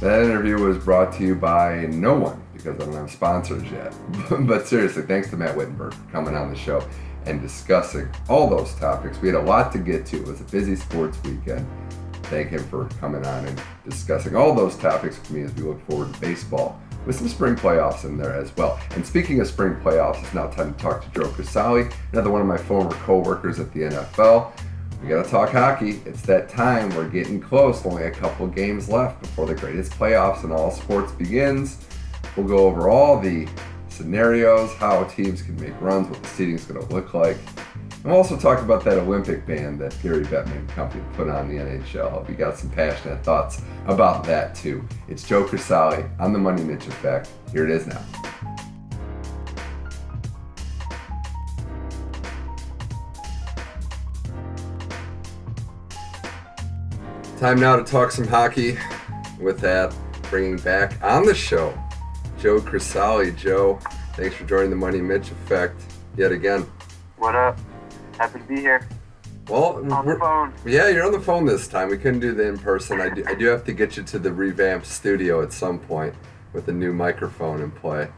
That interview was brought to you by no one because I don't have sponsors yet. but seriously, thanks to Matt Wittenberg for coming on the show and discussing all those topics. We had a lot to get to. It was a busy sports weekend. Thank him for coming on and discussing all those topics with me as we look forward to baseball with some spring playoffs in there as well. And speaking of spring playoffs, it's now time to talk to Joe Crisali, another one of my former co-workers at the NFL. We got to talk hockey. It's that time. We're getting close. Only a couple games left before the greatest playoffs in all sports begins. We'll go over all the scenarios, how teams can make runs, what the seating's to look like. And we'll also talk about that Olympic ban that Gary Bettman Company put on the NHL. If you got some passionate thoughts about that too. It's Joe Crisali on the Money Mitch Effect. Here it is now. Time now to talk some hockey. With that, bringing back on the show Joe Crisali. Joe, thanks for joining the Money Mitch Effect yet again. What up? Happy to be here. Well, On the phone. yeah, you're on the phone this time. We couldn't do the in person. I do, I do have to get you to the revamped studio at some point with a new microphone in play.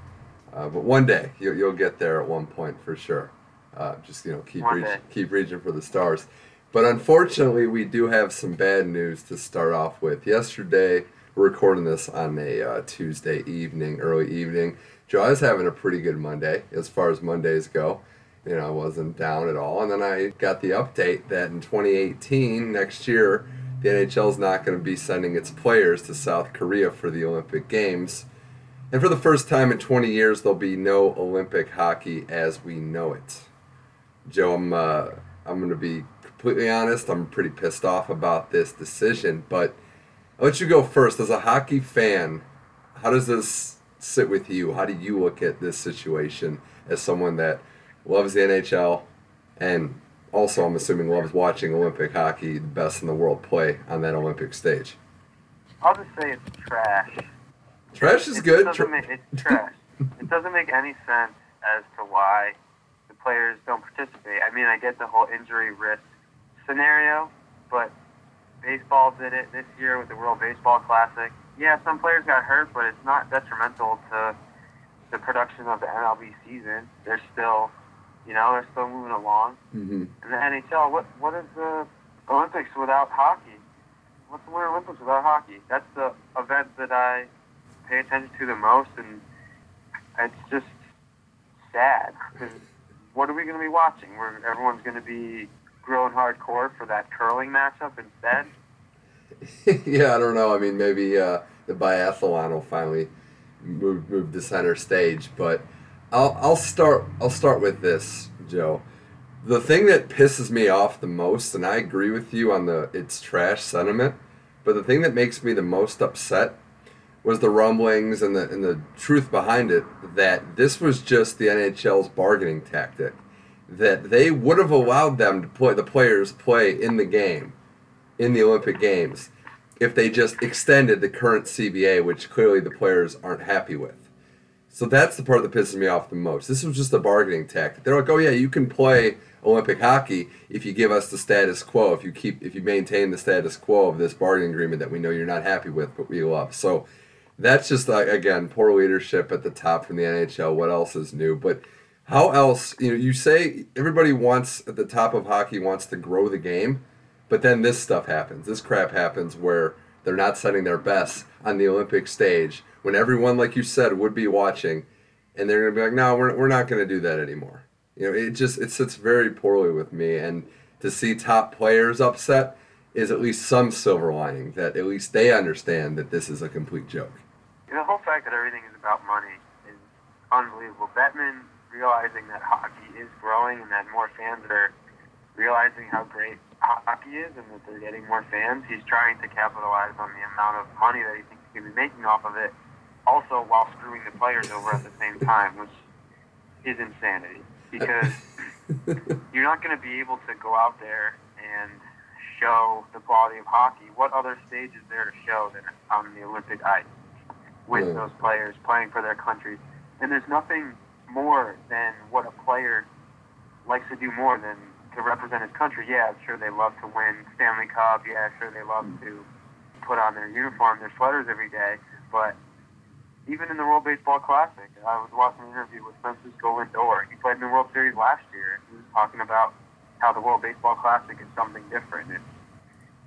Uh, but one day you, you'll get there at one point for sure. Uh, just you know, keep day. keep reaching for the stars. But unfortunately, we do have some bad news to start off with. Yesterday, we're recording this on a uh, Tuesday evening, early evening. Joe, I was having a pretty good Monday as far as Mondays go. You know, I wasn't down at all. And then I got the update that in 2018, next year, the NHL is not going to be sending its players to South Korea for the Olympic Games. And for the first time in 20 years, there'll be no Olympic hockey as we know it. Joe, I'm uh, I'm going to be completely honest. I'm pretty pissed off about this decision, but I'll let you go first. As a hockey fan, how does this sit with you? How do you look at this situation as someone that loves the NHL and also, I'm assuming, loves watching Olympic hockey, the best in the world play on that Olympic stage? I'll just say it's trash. Trash is It good. Doesn't make, it's trash. it doesn't make any sense as to why the players don't participate. I mean, I get the whole injury risk scenario, but baseball did it this year with the World Baseball Classic. Yeah, some players got hurt, but it's not detrimental to the production of the MLB season. They're still, you know, they're still moving along. Mhm. And the NHL, what what is the Olympics without hockey? What's the Winter Olympics without hockey? That's the event that I pay attention to the most, and it's just sad. what are we going to be watching? Where everyone's going to be growing hardcore for that curling matchup instead? yeah, I don't know. I mean, maybe uh, the biathlon will finally move move to center stage. But I'll I'll start I'll start with this, Joe. The thing that pisses me off the most, and I agree with you on the it's trash sentiment, but the thing that makes me the most upset was the rumblings and the and the truth behind it that this was just the NHL's bargaining tactic. That they would have allowed them to play the players play in the game in the Olympic Games if they just extended the current CBA, which clearly the players aren't happy with. So that's the part that pisses me off the most. This was just a bargaining tactic. They're like, "Oh yeah, you can play Olympic hockey if you give us the status quo, if you keep, if you maintain the status quo of this bargaining agreement that we know you're not happy with, but we love." So that's just like again poor leadership at the top from the NHL. What else is new? But how else? You know, you say everybody wants at the top of hockey wants to grow the game. But then this stuff happens. This crap happens where they're not setting their best on the Olympic stage when everyone, like you said, would be watching, and they're gonna be like, "No, we're, we're not gonna do that anymore." You know, it just it sits very poorly with me, and to see top players upset is at least some silver lining that at least they understand that this is a complete joke. The whole fact that everything is about money is unbelievable. Bettman realizing that hockey is growing and that more fans are realizing how great hockey is and that they're getting more fans. He's trying to capitalize on the amount of money that he thinks he can be making off of it, also while screwing the players over at the same time, which is insanity. Because you're not going to be able to go out there and show the quality of hockey. What other stage is there to show than on the Olympic ice with Yeah. those players playing for their countries? And there's nothing more than what a player likes to do more than to represent his country. Yeah, sure they love to win Stanley Cup. Yeah, sure they love to put on their uniform, their sweaters every day. But even in the World Baseball Classic, I was watching an interview with Francisco Lindor. He played in the World Series last year. He was talking about how the World Baseball Classic is something different. It's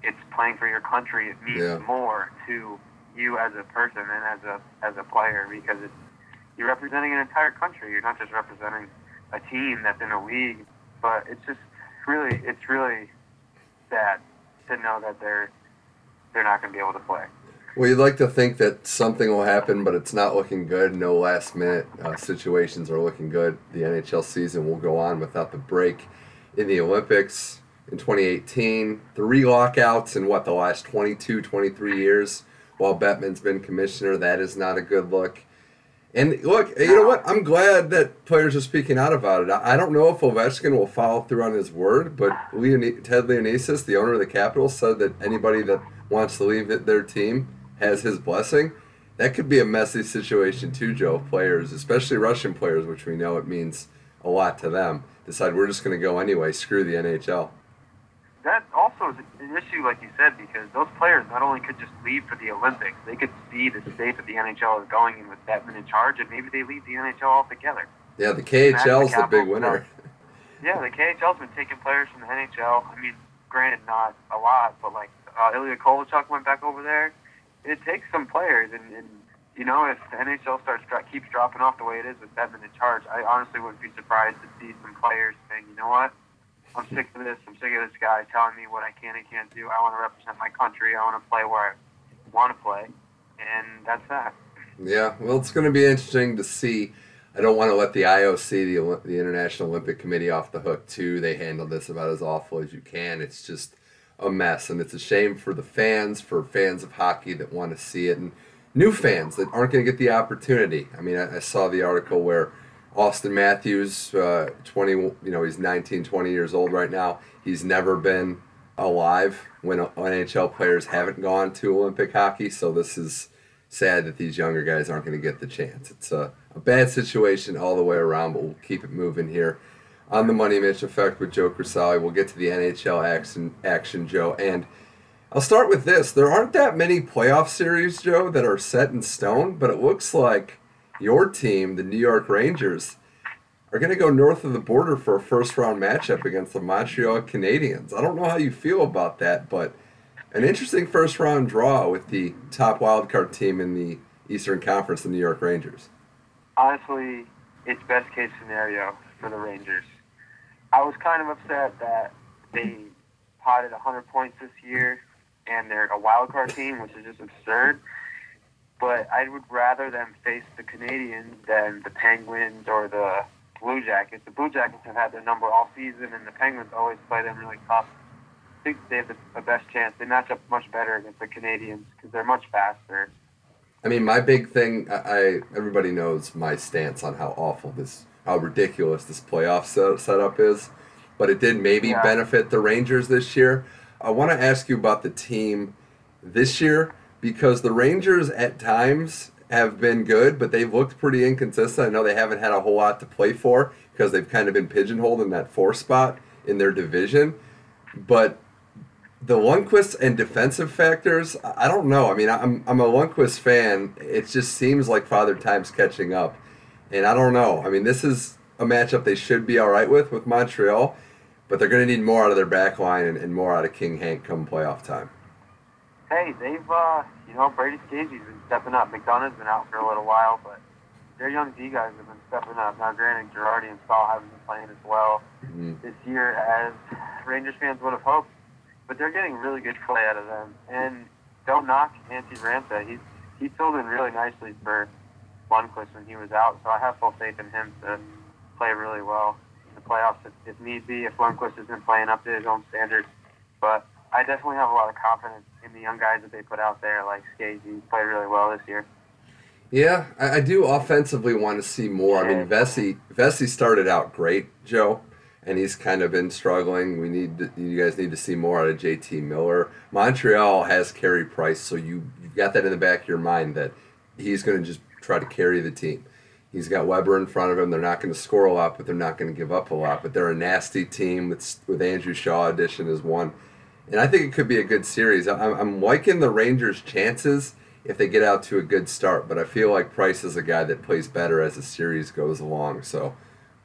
it's playing for your country. It means Yeah. more to you as a person and as a as a player because it's you're representing an entire country. You're not just representing a team that's in a league, but it's just really it's really sad to know that they're they're not going to be able to play. Well, you'd like to think that something will happen, but it's not looking good. No last minute uh, situations are looking good. The NHL season will go on without the break in the Olympics in 2018. Three lockouts in what, the last 22, 23 years while Bettman's been commissioner. That is not a good look. And look, you know what? I'm glad that players are speaking out about it. I don't know if Ovechkin will follow through on his word, but Leone- Ted Leonsis, the owner of the Capitals, said that anybody that wants to leave their team has his blessing. That could be a messy situation too, Joe. Players, especially Russian players, which we know it means a lot to them, decide we're just going to go anyway. Screw the NHL. That also is an issue, like you said, because those players not only could just leave for the Olympics, they could see the state that the NHL is going in with Bettman in charge, and maybe they leave the NHL altogether. Yeah, the KHL is the big winner. Yeah, the KHL's been taking players from the NHL. I mean, granted, not a lot, but like uh, Ilya Kovalchuk went back over there. It takes some players, and, and you know, if the NHL starts dro- keeps dropping off the way it is with Bettman in charge, I honestly wouldn't be surprised to see some players saying, you know what, I'm sick of this. I'm sick of this guy telling me what I can and can't do. I want to represent my country. I want to play where I want to play, and that's that. Yeah, well, it's going to be interesting to see. I don't want to let the IOC, the, the International Olympic Committee, off the hook, too. They handle this about as awful as you can. It's just a mess, and it's a shame for the fans, for fans of hockey that want to see it, and new fans that aren't going to get the opportunity. I mean, I, I saw the article where Auston Matthews, uh, 20, you know, he's 19, 20 years old right now. He's never been alive when NHL players haven't gone to Olympic hockey, so this is sad that these younger guys aren't going to get the chance. It's a, a bad situation all the way around, but we'll keep it moving here on the Money Mitch Effect with Joe Crisali. We'll get to the NHL action, action, Joe. And I'll start with this. There aren't that many playoff series, Joe, that are set in stone, but it looks like your team, the New York Rangers, are going to go north of the border for a first round matchup against the Montreal Canadiens. I don't know how you feel about that, but an interesting first round draw with the top wildcard team in the Eastern Conference, the New York Rangers. honestly, it's best case scenario for the Rangers. I was kind of upset that they potted 100 points this year and they're a wild card team, which is just absurd. But I would rather them face the Canadiens than the Penguins or the Blue Jackets. The Blue Jackets have had their number all season, and the Penguins always play them really tough. I think they have the, the best chance. They match up much better against the Canadiens because they're much faster. I mean, my big thing, I, I everybody knows my stance on how awful this, how ridiculous this playoff set, setup is, but it did maybe Yeah. benefit the Rangers this year. I want to ask you about the team this year because the Rangers at times have been good, but they've looked pretty inconsistent. I know they haven't had a whole lot to play for because they've kind of been pigeonholed in that four spot in their division, but the Lundqvist and defensive factors, I don't know. I mean, I'm, I'm a Lundqvist fan. It just seems like Father Time's catching up. And I don't know. I mean, this is a matchup they should be all right with with Montreal, but they're going to need more out of their back line and, and more out of King Hank come playoff time. Hey, they've, uh, you know, Brady Skjei's been stepping up. McDonagh's been out for a little while, but their young D guys have been stepping up. Now, granted, Girardi and Staal haven't been playing as well Mhm. this year as Rangers fans would have hoped, but they're getting really good play out of them. And don't knock Antti Raanta. He's he filled in really nicely for Lundqvist when he was out, so I have full faith in him to play really well in the playoffs if, if need be, if Lundqvist isn't playing up to his own standards. But I definitely have a lot of confidence in the young guys that they put out there, like Skjei played really well this year. Yeah, I, I do offensively want to see more. I mean, Vesey Vesey started out great, Joe, and he's kind of been struggling. We need to, you guys need to see more out of JT Miller. Montreal has Carey Price, so you you've got that in the back of your mind that he's going to just try to carry the team. He's got Weber in front of him. They're not going to score a lot, but they're not going to give up a lot. But they're a nasty team with with Andrew Shaw addition as one, and I think it could be a good series. I'm, I'm liking the Rangers' chances if they get out to a good start. But I feel like Price is a guy that plays better as the series goes along. So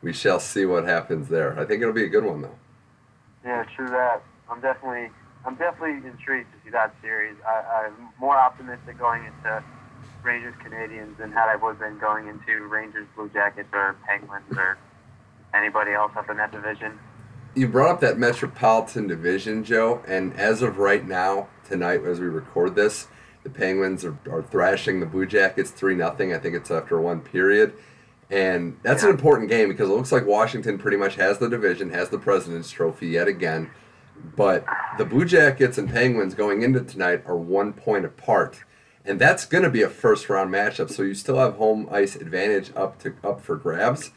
we shall see what happens there. I think it'll be a good one though. Yeah, true that. I'm definitely I'm definitely intrigued to see that series. I, I'm more optimistic going into Rangers Canadiens than had I would been going into Rangers Blue Jackets or Penguins or anybody else up in that division. You brought up that Metropolitan Division, Joe, and as of right now, tonight as we record this, the Penguins are, are thrashing the Blue Jackets three nothing. I think it's after one period. And that's an important game because it looks like Washington pretty much has the division, has the President's Trophy yet again. But the Blue Jackets and Penguins going into tonight are one point apart. And that's going to be a first round matchup, so you still have home ice advantage up to up for grabs.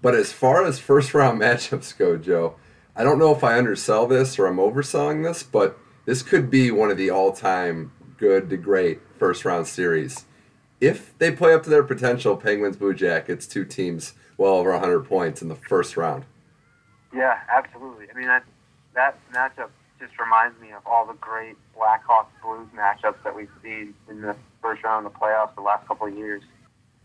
But as far as first round matchups go, Joe, I don't know if I undersell this or I'm overselling this, but this could be one of the all time good to great first round series. If they play up to their potential, Penguins, Blue Jackets, two teams well over 100 points in the first round. Yeah, absolutely. I mean, that, that matchup just reminds me of all the great Blackhawks Blues matchups that we've seen in the first round of the playoffs the last couple of years.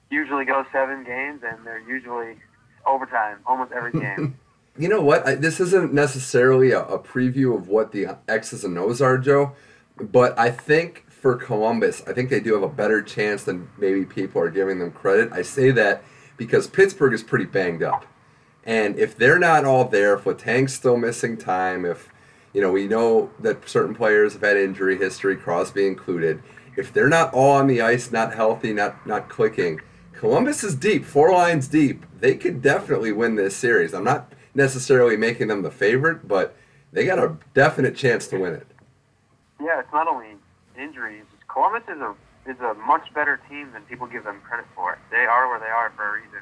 Usually go seven games, and they're usually overtime almost every game. You know what? I, this isn't necessarily a, a preview of what the X's and O's are, Joe, but I think for Columbus, I think they do have a better chance than maybe people are giving them credit. I say that because Pittsburgh is pretty banged up. And if they're not all there, if Letang's still missing time, if you know, we know that certain players have had injury history, Crosby included. If they're not all on the ice, not healthy, not not clicking, Columbus is deep, four lines deep. They could definitely win this series. I'm not necessarily making them the favorite, but they got a definite chance to win it. Yeah, it's not only injuries. Columbus is a is a much better team than people give them credit for. They are where they are for a reason,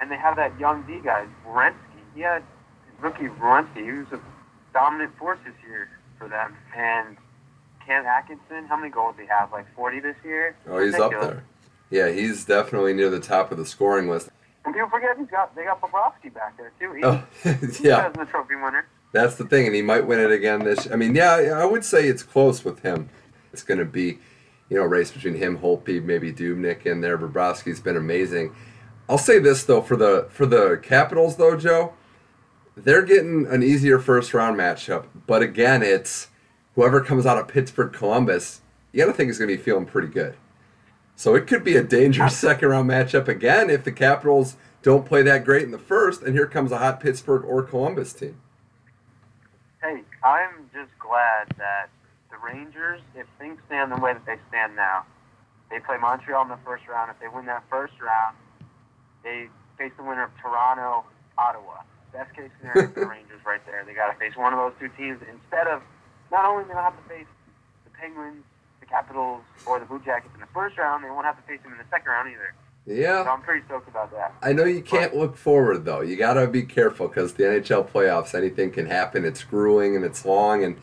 and they have that young D guy, Werenski. He had rookie Werenski. He was a dominant force this year for them. And Cam Atkinson, how many goals did he have? Like 40 this year? Oh, he's up there. Yeah, he's definitely near the top of the scoring list. And people forget he's got they got Bobrovsky back there too. He, oh, yeah. He's the trophy winner. That's the thing, and he might win it again this. I mean, yeah, I would say it's close with him. It's going to be, you know, a race between him, Holtby, maybe Dubnyk in there. Bobrovsky's been amazing. I'll say this though for the for the Capitals though, Joe they're getting an easier first round matchup. But again, it's whoever comes out of Pittsburgh Columbus, you got to think is going to be feeling pretty good. So it could be a dangerous second round matchup again if the Capitals don't play that great in the first, and here comes a hot Pittsburgh or Columbus team. Hey, I'm just glad that the Rangers, if things stand the way that they stand now, they play Montreal in the first round. If they win that first round, they face the winner of Toronto, Ottawa best case scenario for the Rangers right there. They got to face one of those two teams instead of not only they don't have to face the Penguins, the Capitals, or the Blue Jackets in the first round, they won't have to face them in the second round either. Yeah. So I'm pretty stoked about that. I know you can't look forward though. You got to be careful because the NHL playoffs, anything can happen. It's grueling and it's long and.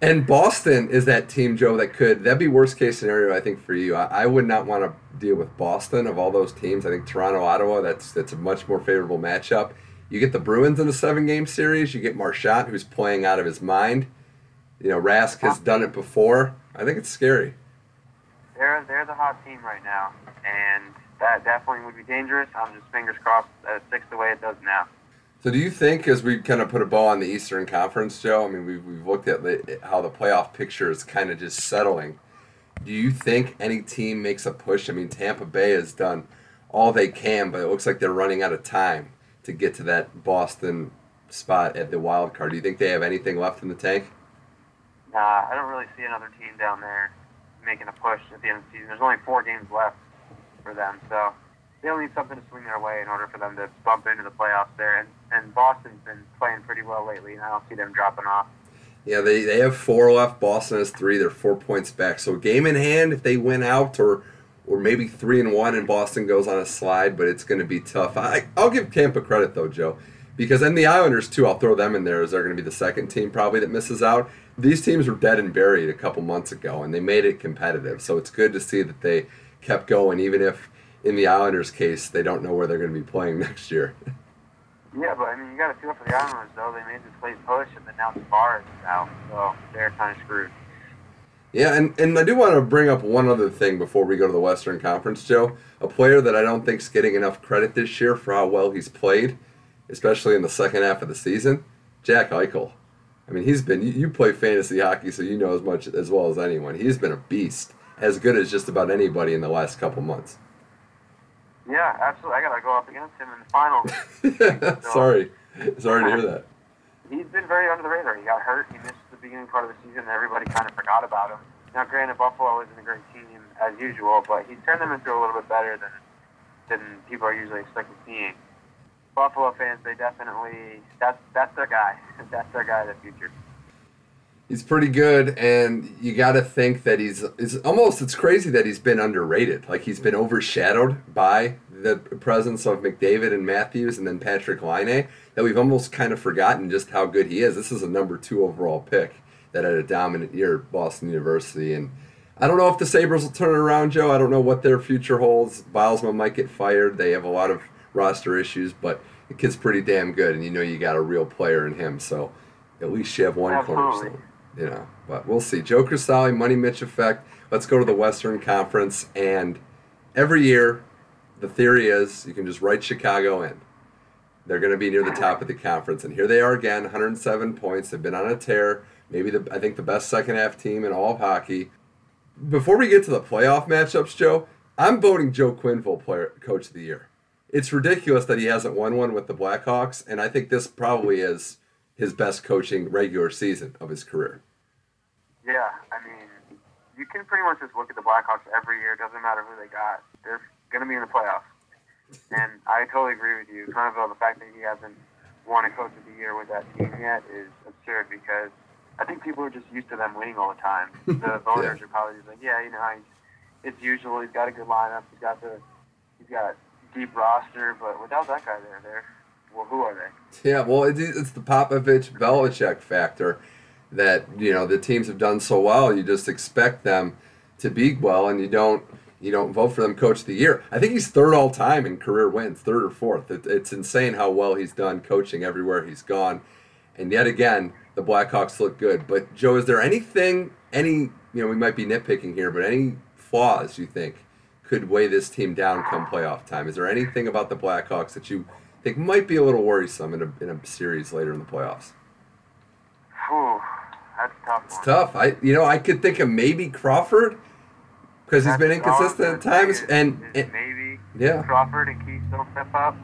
And Boston is that team, Joe, that could that'd be worst case scenario, I think, for you. I, I would not want to deal with Boston of all those teams. I think Toronto, Ottawa, that's that's a much more favorable matchup. You get the Bruins in the seven game series. You get Marchand, who's playing out of his mind. You know, Rask has done it before. I think it's scary. They're they're the hot team right now, and that definitely would be dangerous. I'm just fingers crossed that it sticks the way it does now. So, do you think, as we kind of put a bow on the Eastern Conference, Joe? I mean, we've, we've looked at the, how the playoff picture is kind of just settling. Do you think any team makes a push? I mean, Tampa Bay has done all they can, but it looks like they're running out of time to get to that Boston spot at the wild card. Do you think they have anything left in the tank? Nah, I don't really see another team down there making a push at the end of the season. There's only four games left for them, so they'll need something to swing their way in order for them to bump into the playoffs there. And, and Boston's been playing pretty well lately, and I don't see them dropping off. Yeah, they, they have four left. Boston has three. They're four points back. So game in hand, if they win out or or maybe three and one, and Boston goes on a slide, but it's going to be tough. I, I'll give Tampa credit though, Joe, because then the Islanders too. I'll throw them in there as they're going to be the second team probably that misses out. These teams were dead and buried a couple months ago, and they made it competitive. So it's good to see that they kept going, even if in the Islanders' case they don't know where they're going to be playing next year. Yeah, but I mean, you got to feel for the Islanders though. They made this late push, and then now Tavares is out, so they're kind of screwed. Yeah, and, and I do want to bring up one other thing before we go to the Western Conference, Joe. A player that I don't think is getting enough credit this year for how well he's played, especially in the second half of the season, Jack Eichel. I mean, he's been you, you play fantasy hockey, so you know as much as well as anyone. He's been a beast, as good as just about anybody in the last couple months. Yeah, absolutely. I gotta go up against him in the finals. sorry, sorry to hear that. He's been very under the radar. He got hurt. He missed the beginning part of the season, and everybody kind of forgot about him. Now, granted, Buffalo isn't a great team as usual, but he's turned them into a little bit better than than people are usually expecting seeing. Buffalo fans, they definitely that's that's their guy. That's their guy of the future. He's pretty good, and you got to think that he's is almost. It's crazy that he's been underrated. Like he's been overshadowed by the presence of McDavid and Matthews, and then Patrik Laine. That we've almost kind of forgotten just how good he is. This is a number two overall pick that had a dominant year at Boston University, and I don't know if the Sabres will turn it around, Joe. I don't know what their future holds. Bylsma might get fired. They have a lot of roster issues, but the kid's pretty damn good, and you know you got a real player in him. So at least you have one Absolutely. cornerstone you know. But we'll see. Joe Crisali, Money Mitch effect. Let's go to the Western Conference, and every year, the theory is you can just write Chicago in. They're going to be near the top of the conference, and here they are again, 107 points. They've been on a tear. Maybe the I think the best second half team in all of hockey. Before we get to the playoff matchups, Joe, I'm voting Joe Quenneville player coach of the year. It's ridiculous that he hasn't won one with the Blackhawks, and I think this probably is his best coaching regular season of his career. Yeah, I mean, you can pretty much just look at the Blackhawks every year. Doesn't matter who they got. They're going to be in the playoffs. And I totally agree with you. Kind of the fact that he hasn't won a Coach of the Year with that team yet is absurd because I think people are just used to them winning all the time. The voters are probably just like, yeah, you know, he's, it's usual. He's got a good lineup. He's got the he's got deep roster, but without that guy there, there, well, who are they? Yeah, well, it- it's the Popovich Belichick factor that you know the teams have done so well. You just expect them to be well, and you don't you don't vote for them coach of the year. I think he's third all time in career wins, third or fourth. It, it's insane how well he's done coaching everywhere he's gone, and yet again the Blackhawks look good. But Joe, is there anything any you know we might be nitpicking here, but any flaws you think could weigh this team down come playoff time? Is there anything about the Blackhawks that you think might be a little worrisome in a, in a series later in the playoffs? Whew, that's tough. It's one. tough. I you know I could think of maybe Crawford because he's been all I was inconsistent at times, is- and, is and maybe yeah. Crawford and Keith don't step up.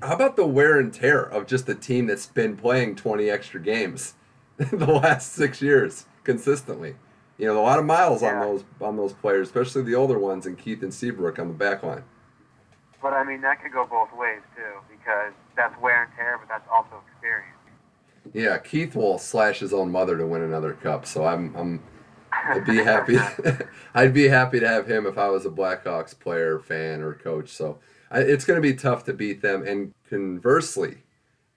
How about the wear and tear of just a team that's been playing twenty extra games the last six years consistently? You know, a lot of miles on those on those players, especially the older ones, and Keith and Seabrook on the back line. But I mean, that could go both ways too, because that's wear and tear, but that's also experience. Yeah, Keith will slash his own mother to win another cup, so I'm I'm I'd be happy. I'd be happy to have him if I was a Blackhawks player, fan, or coach. So I, it's going to be tough to beat them. And conversely,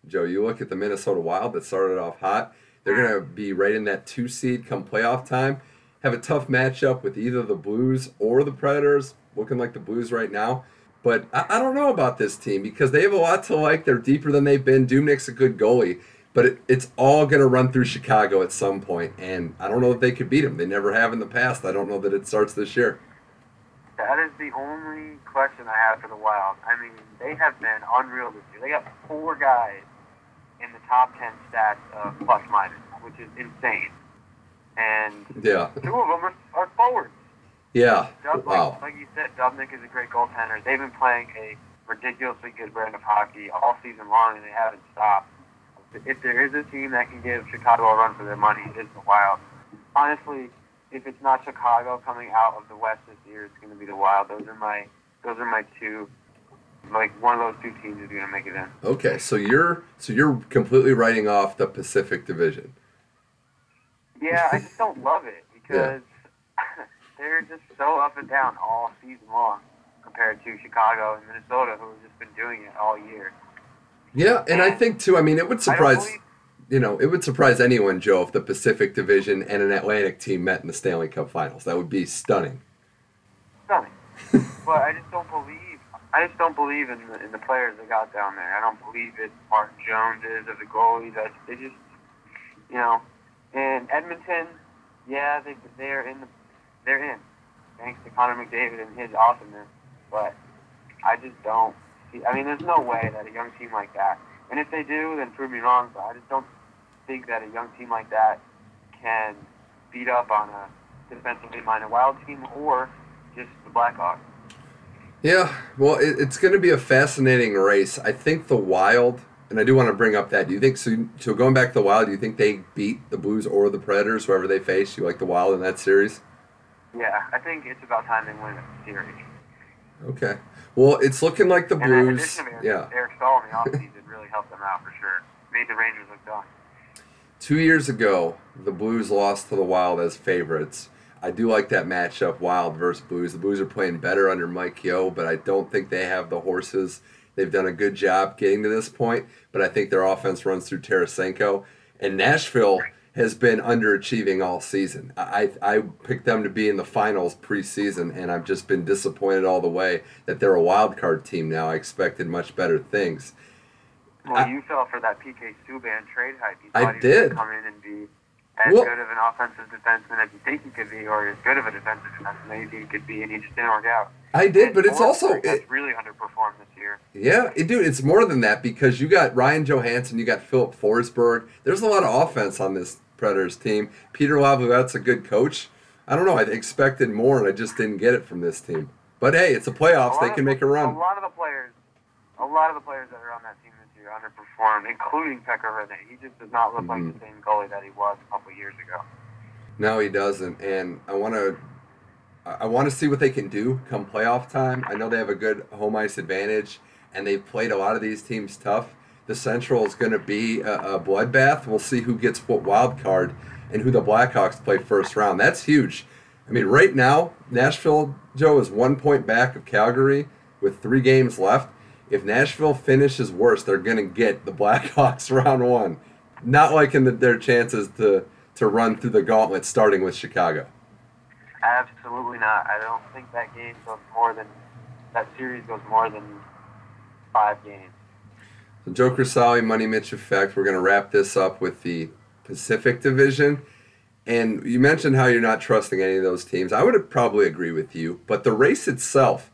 Joe, you look at the Minnesota Wild that started off hot. They're mm. going to be right in that two seed come playoff time. Have a tough matchup with either the Blues or the Predators, looking like the Blues right now. But I, I don't know about this team because they have a lot to like. They're deeper than they've been. Dubnyk's a good goalie, but it, it's all going to run through Chicago at some point, and I don't know if they could beat them. They never have in the past. I don't know that it starts this year. That is the only question I have for the Wild. I mean, they have been unreal this year. They got four guys in the top ten stats of plus minus, which is insane. And Yeah, two of them are, are forwards. yeah. Dub, Wow. like, like you said, Dubnyk is a great goaltender. They've been playing a ridiculously good brand of hockey all season long, and they haven't stopped. If there is a team that can give Chicago a run for their money, it is the Wild. Honestly, if it's not Chicago coming out of the West this year, it's going to be the Wild. Those are my those are my two. Like one of those two teams is going to make it in. Okay, so you're so you're completely writing off the Pacific Division. Yeah, I just don't love it because they're just so up and down all season long compared to Chicago and Minnesota, who have just been doing it all year. Yeah, and I think too. I mean, it would surprise you know it would surprise anyone, Joe, if the Pacific Division and an Atlantic team met in the Stanley Cup Finals. That would be stunning. stunning. but I just don't believe. I just don't believe in the, in the players they got down there. I don't believe it. Martin Jones is of the goalies. I, they just, you know, and Edmonton. yeah, they they're in the they're in, thanks to Connor McDavid and his awesomeness. But I just don't see. I mean, there's no way that a young team like that, and if they do, then prove me wrong. But I just don't think that a young team like that can beat up on a defensively minded Wild team or just the Blackhawks. Yeah, well, it, it's going to be a fascinating race. I think the Wild, and I do want to bring up that. Do you think so? So going back to the Wild, do you think they beat the Blues or the Predators, whoever they face? You like the Wild in that series? Yeah, I think it's about time they win a series. Okay. Well, it's looking like the and Blues. addition of Eric, Yeah. Eric Staal in the offseason really helped them out for sure. Made the Rangers look dumb. Two years ago, the Blues lost to the Wild as favorites. I do like that matchup, Wild versus Blues. The Blues are playing better under Mike Yeo, but I don't think they have the horses. They've done a good job getting to this point, but I think their offense runs through Tarasenko. And Nashville has been underachieving all season. I, I picked them to be in the finals preseason, and I've just been disappointed all the way that they're a wild card team now. I expected much better things. Well, I- you fell for that PK Subban trade hype. You I thought he was did. come in and be as Well- good of an offensive defenseman as you think he could be, or as good of a defensive defenseman as he could be, and he just didn't work out. I did, And but it's also it, really underperformed this year. Yeah, it, dude, it's more than that because you got Ryan Johansen, you got Filip Forsberg. There's a lot of offense on this Predators team. Peter Laviolette's a good coach. I don't know. I expected more, and I just didn't get it from this team. But hey, it's a playoffs. They can the- make a run. A lot of the players, a lot of the players that are on that team underperformed, including Pekka Rinne. He just does not look like Mhm. the same goalie that he was a couple years ago. No, he doesn't, and I want to. I want to see what they can do come playoff time. I know they have a good home ice advantage, and they've played a lot of these teams tough. The Central is going to be a, a bloodbath. We'll see who gets what wild card and who the Blackhawks play first round. That's huge. I mean, right now, Nashville, Joe, is one point back of Calgary with three games left. If Nashville finishes worse, they're going to get the Blackhawks round one. Not liking the, their chances to, to run through the gauntlet starting with Chicago. Absolutely not. I don't think that game goes more than that series goes more than five games. So Joe Crisali, Money Mitch effect. We're going to wrap this up with the Pacific Division. And you mentioned how you're not trusting any of those teams. I would probably agree with you, but the race itself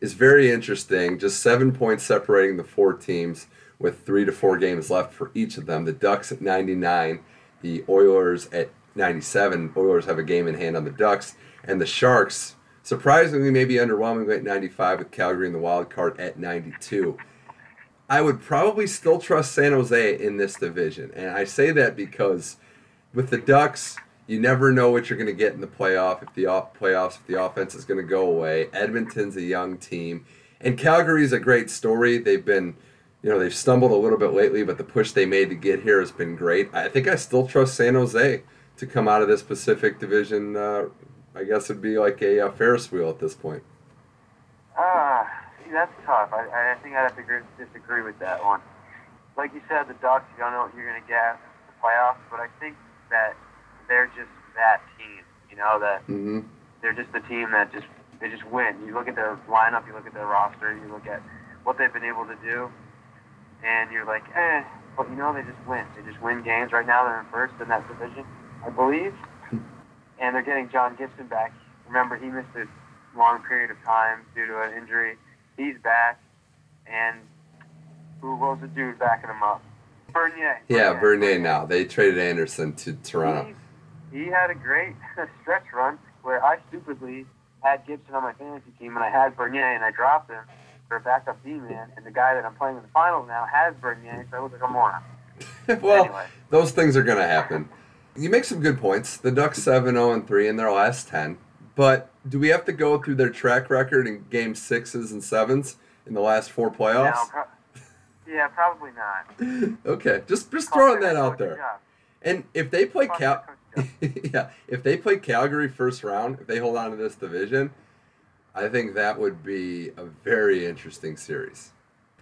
is very interesting. Just seven points separating the four teams with three to four games left for each of them. The Ducks at 99, the Oilers at 97. Oilers have a game in hand on the Ducks, and the Sharks, surprisingly, maybe underwhelmingly at 95 with Calgary in the wild card at 92. I would probably still trust San Jose in this division. And I say that because with the Ducks, you never know what you're going to get in the playoff if the off playoffs if the offense is going to go away. Edmonton's a young team, and Calgary's a great story. They've been, you know, they've stumbled a little bit lately, but the push they made to get here has been great. I think I still trust San Jose to come out of this Pacific Division. Uh, I guess it'd be like a, uh Ferris wheel at this point. Ah, see, that's tough. I, I think I'd have to agree, disagree with that one. Like you said, the Ducks, you don't know what you're going to get in the playoffs, but I think that they're just that team. You know, that hmm they're just the team that just they just win. You look at their lineup, you look at their roster, you look at what they've been able to do, and you're like, eh. But you know, they just win. They just win games. Right now, they're in first in that division, I believe, and they're getting John Gibson back. Remember, he missed a long period of time due to an injury. He's back, and who was the dude backing him up? Bernier. Yeah, Bernier now. They traded Anderson to Toronto. He, he had a great stretch run where I stupidly had Gibson on my fantasy team and I had Bernier and I dropped him for a backup D man, and the guy that I'm playing in the finals now has Bernier, so I look like a moron. well, anyway, those things are going to happen. You make some good points. The Ducks 7 0 and 3 in their last 10. But do we have to go through their track record in game sixes and sevens in the last four no, playoffs? pro- yeah, probably not. okay, just just throwing that out there. And if they play Cal, your coach job. yeah, if they play Calgary first round, if they hold on to this division, I think that would be a very interesting series.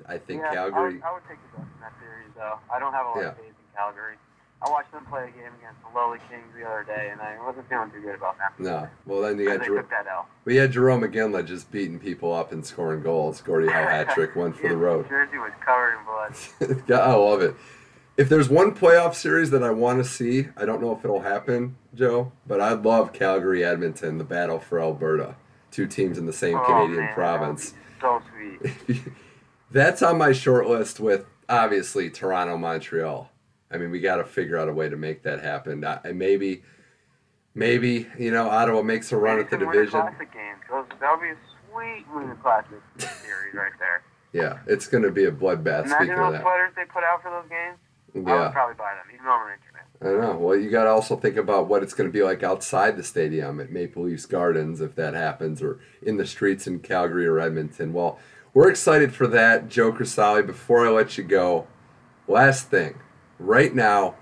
I think yeah, I Calgary. would, I would take the Ducks in that series, though. I don't have a lot Yeah. of faith in Calgary. I watched them play a game against the Lowly Kings the other day, and I wasn't feeling too good about that. No, well then you got Jer- took that L. we had Jarome Iginla just beating people up and scoring goals. Gordie Howe hat trick, one for the road. Jersey was covered in blood. I love it. If there's one playoff series that I want to see, I don't know if it'll happen, Joe, but I'd love Calgary Edmonton, the battle for Alberta. Two teams in the same Oh, Canadian man, province. that So sweet. That's on my short list with obviously Toronto, Montreal. I mean, we got to figure out a way to make that happen. I, and maybe, maybe you know, Ottawa makes a run Maybe at the division. Classic that would be a sweet Winter Classic series right there. Yeah, it's going to be a bloodbath. Imagine Speaking of those that, sweaters they put out for those games. I would yeah, probably buy them, even though I'm a Ranger. I know. Well, you got to also think about what it's going to be like outside the stadium at Maple Leafs Gardens if that happens, or in the streets in Calgary or Edmonton. Well, we're excited for that, Joe Crisali. Before I let you go, last thing, right now,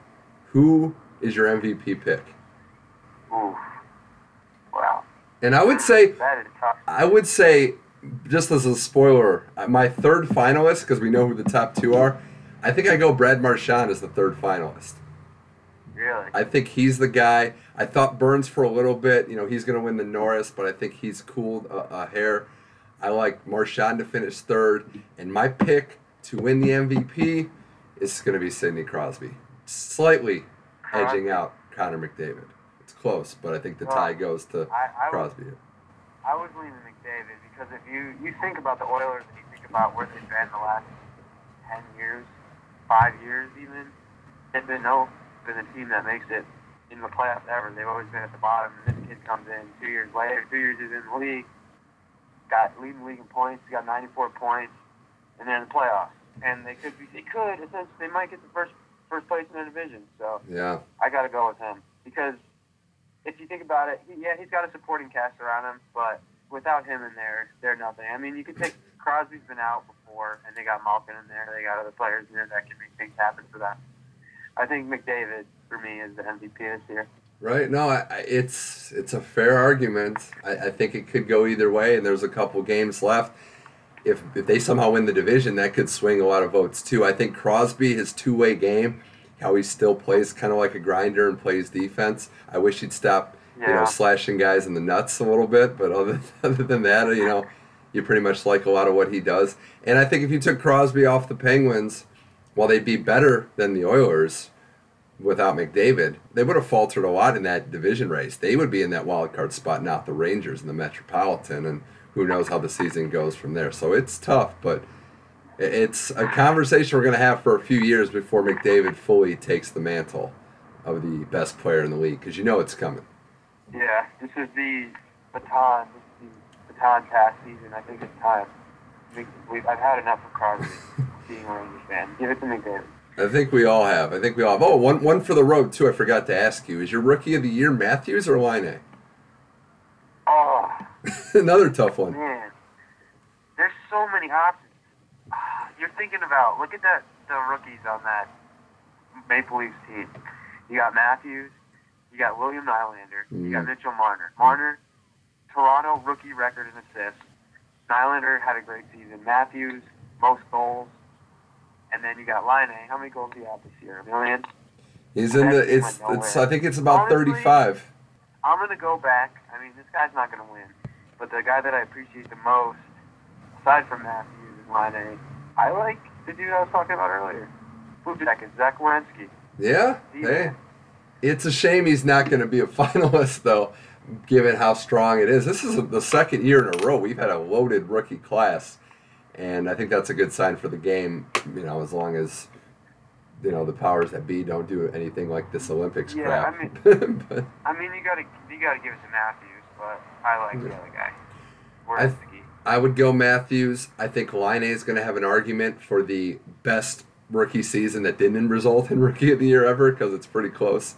who is your MVP pick? Ooh. Wow. And I would say That is tough. I would say, just as a spoiler, my third finalist, because we know who the top two are, I think I go Brad Marchand as the third finalist. Really. I think he's the guy. I thought Burns for a little bit. You know, he's going to win the Norris, but I think he's cooled a, a hair. I like Marchand to finish third. And my pick to win the MVP is going to be Sidney Crosby. Slightly edging out Connor McDavid. It's close, but I think the Well, tie goes to I, I Crosby. I was leaning McDavid because if you you think about the Oilers and you think about where they've been the last ten years, five years even, they've been no been a team that makes it in the playoffs ever. They've always been at the bottom. And this kid comes in two years later, two years he's in the league, got leading the league in points, got 94 points, and they're in the playoffs. And they could be, they could essentially, they might get the first first place in their division. So Yeah. I got to go with him because if you think about it, he, yeah, he's got a supporting cast around him, but without him in there, they're nothing. I mean, you could take Crosby's been out before, and they got Malkin in there. They got other players in there that can make things happen for them. I think McDavid for me is the MVP this year. Right. No, I, it's it's a fair argument. I, I think it could go either way, and there's a couple games left. If if they somehow win the division, that could swing a lot of votes too. I think Crosby, his two way game, how he still plays kind of like a grinder and plays defense. I wish he'd stop, you know, slashing guys in the nuts a little bit. But other other than that, you know, you pretty much like a lot of what he does. And I think if you took Crosby off the Penguins, while they'd be better than the Oilers without McDavid, they would have faltered a lot in that division race. They would be in that wild card spot, not the Rangers in the Metropolitan, and who knows how the season goes from there. So it's tough, but it's a conversation we're going to have for a few years before McDavid fully takes the mantle of the best player in the league, because you know it's coming. Yeah, this is the baton, this is the baton pass season. I think it's time. We, we, I've had enough of Crosby being a Rangers fan. Give it to McDavid. I think we all have. I think we all have. Oh, one, one for the road, too. I forgot to ask you. Is your rookie of the year Matthews or Laine Oh, Another tough one. Man, there's so many options. Ah, You're thinking about look at that the rookies on that Maple Leafs team. You got Matthews, you got William Nylander, you got Mm. Mitchell Marner. Marner, Toronto rookie record in assists. Nylander had a great season. Matthews, most goals. And then you got Laine How many goals do you have this year? A million? He's in the. It's. It's. I think it's about Honestly, thirty-five. I'm gonna go back. I mean, this guy's not gonna win, but the guy that I appreciate the most, aside from Matthews and Laine I like the dude I was talking about earlier. Blue Jackets, Zach Werenski. Yeah. Hey, it's a shame he's not going to be a finalist though, given how strong it is. This is the second year in a row we've had a loaded rookie class, and I think that's a good sign for the game. You know, as long as you know the powers that be don't do anything like this Olympics Yeah, crap. I but I mean, you gotta you gotta give it to Matthews, but I like the other guy. I would go Matthews. I think Laine is going to have an argument for the best rookie season that didn't result in rookie of the year ever because it's pretty close.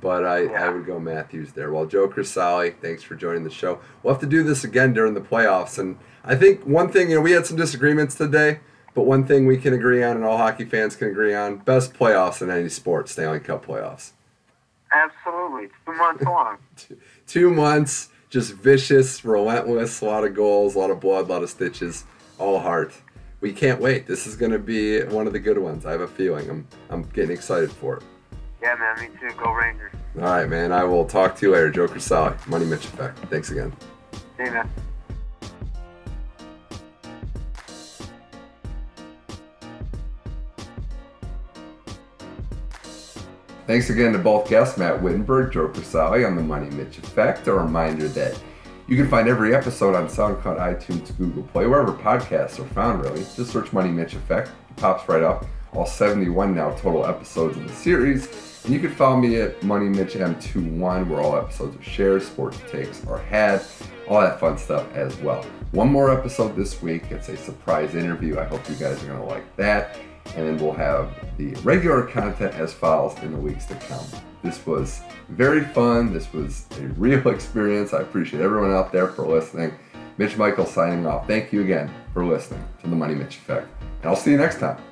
But I, I would go Matthews there. Well, Joe Crisali, thanks for joining the show. We'll have to do this again during the playoffs. And I think one thing, you know, we had some disagreements today, but one thing we can agree on and all hockey fans can agree on best playoffs in any sport, Stanley Cup playoffs. Absolutely, two months long. Two months, just vicious, relentless, a lot of goals, a lot of blood, a lot of stitches, all heart. We can't wait. This is going to be one of the good ones. I have a feeling. I'm, I'm getting excited for it. Yeah, man, me too. Go Rangers. All right, man. I will talk to you later. Joe Crisali, Money Mitch Effect. Thanks again. See you, man. Thanks again to both guests, Matt Wittenberg, Joe Crisali on the Money Mitch Effect. A reminder that you can find every episode on SoundCloud, iTunes, Google Play, wherever podcasts are found, really. Just search Money Mitch Effect. It pops right up. All 71 now total episodes of the series. And you can follow me at Money Mitch M21, where all episodes are shared, sports takes are had, all that fun stuff as well. One more episode this week. It's a surprise interview. I hope you guys are going to like that. And then we'll have the regular content as follows in the weeks to come. This was very fun. This was a real experience. I appreciate everyone out there for listening. Mitch Michael signing off. Thank you again for listening to the Money Mitch Effect. And I'll see you next time.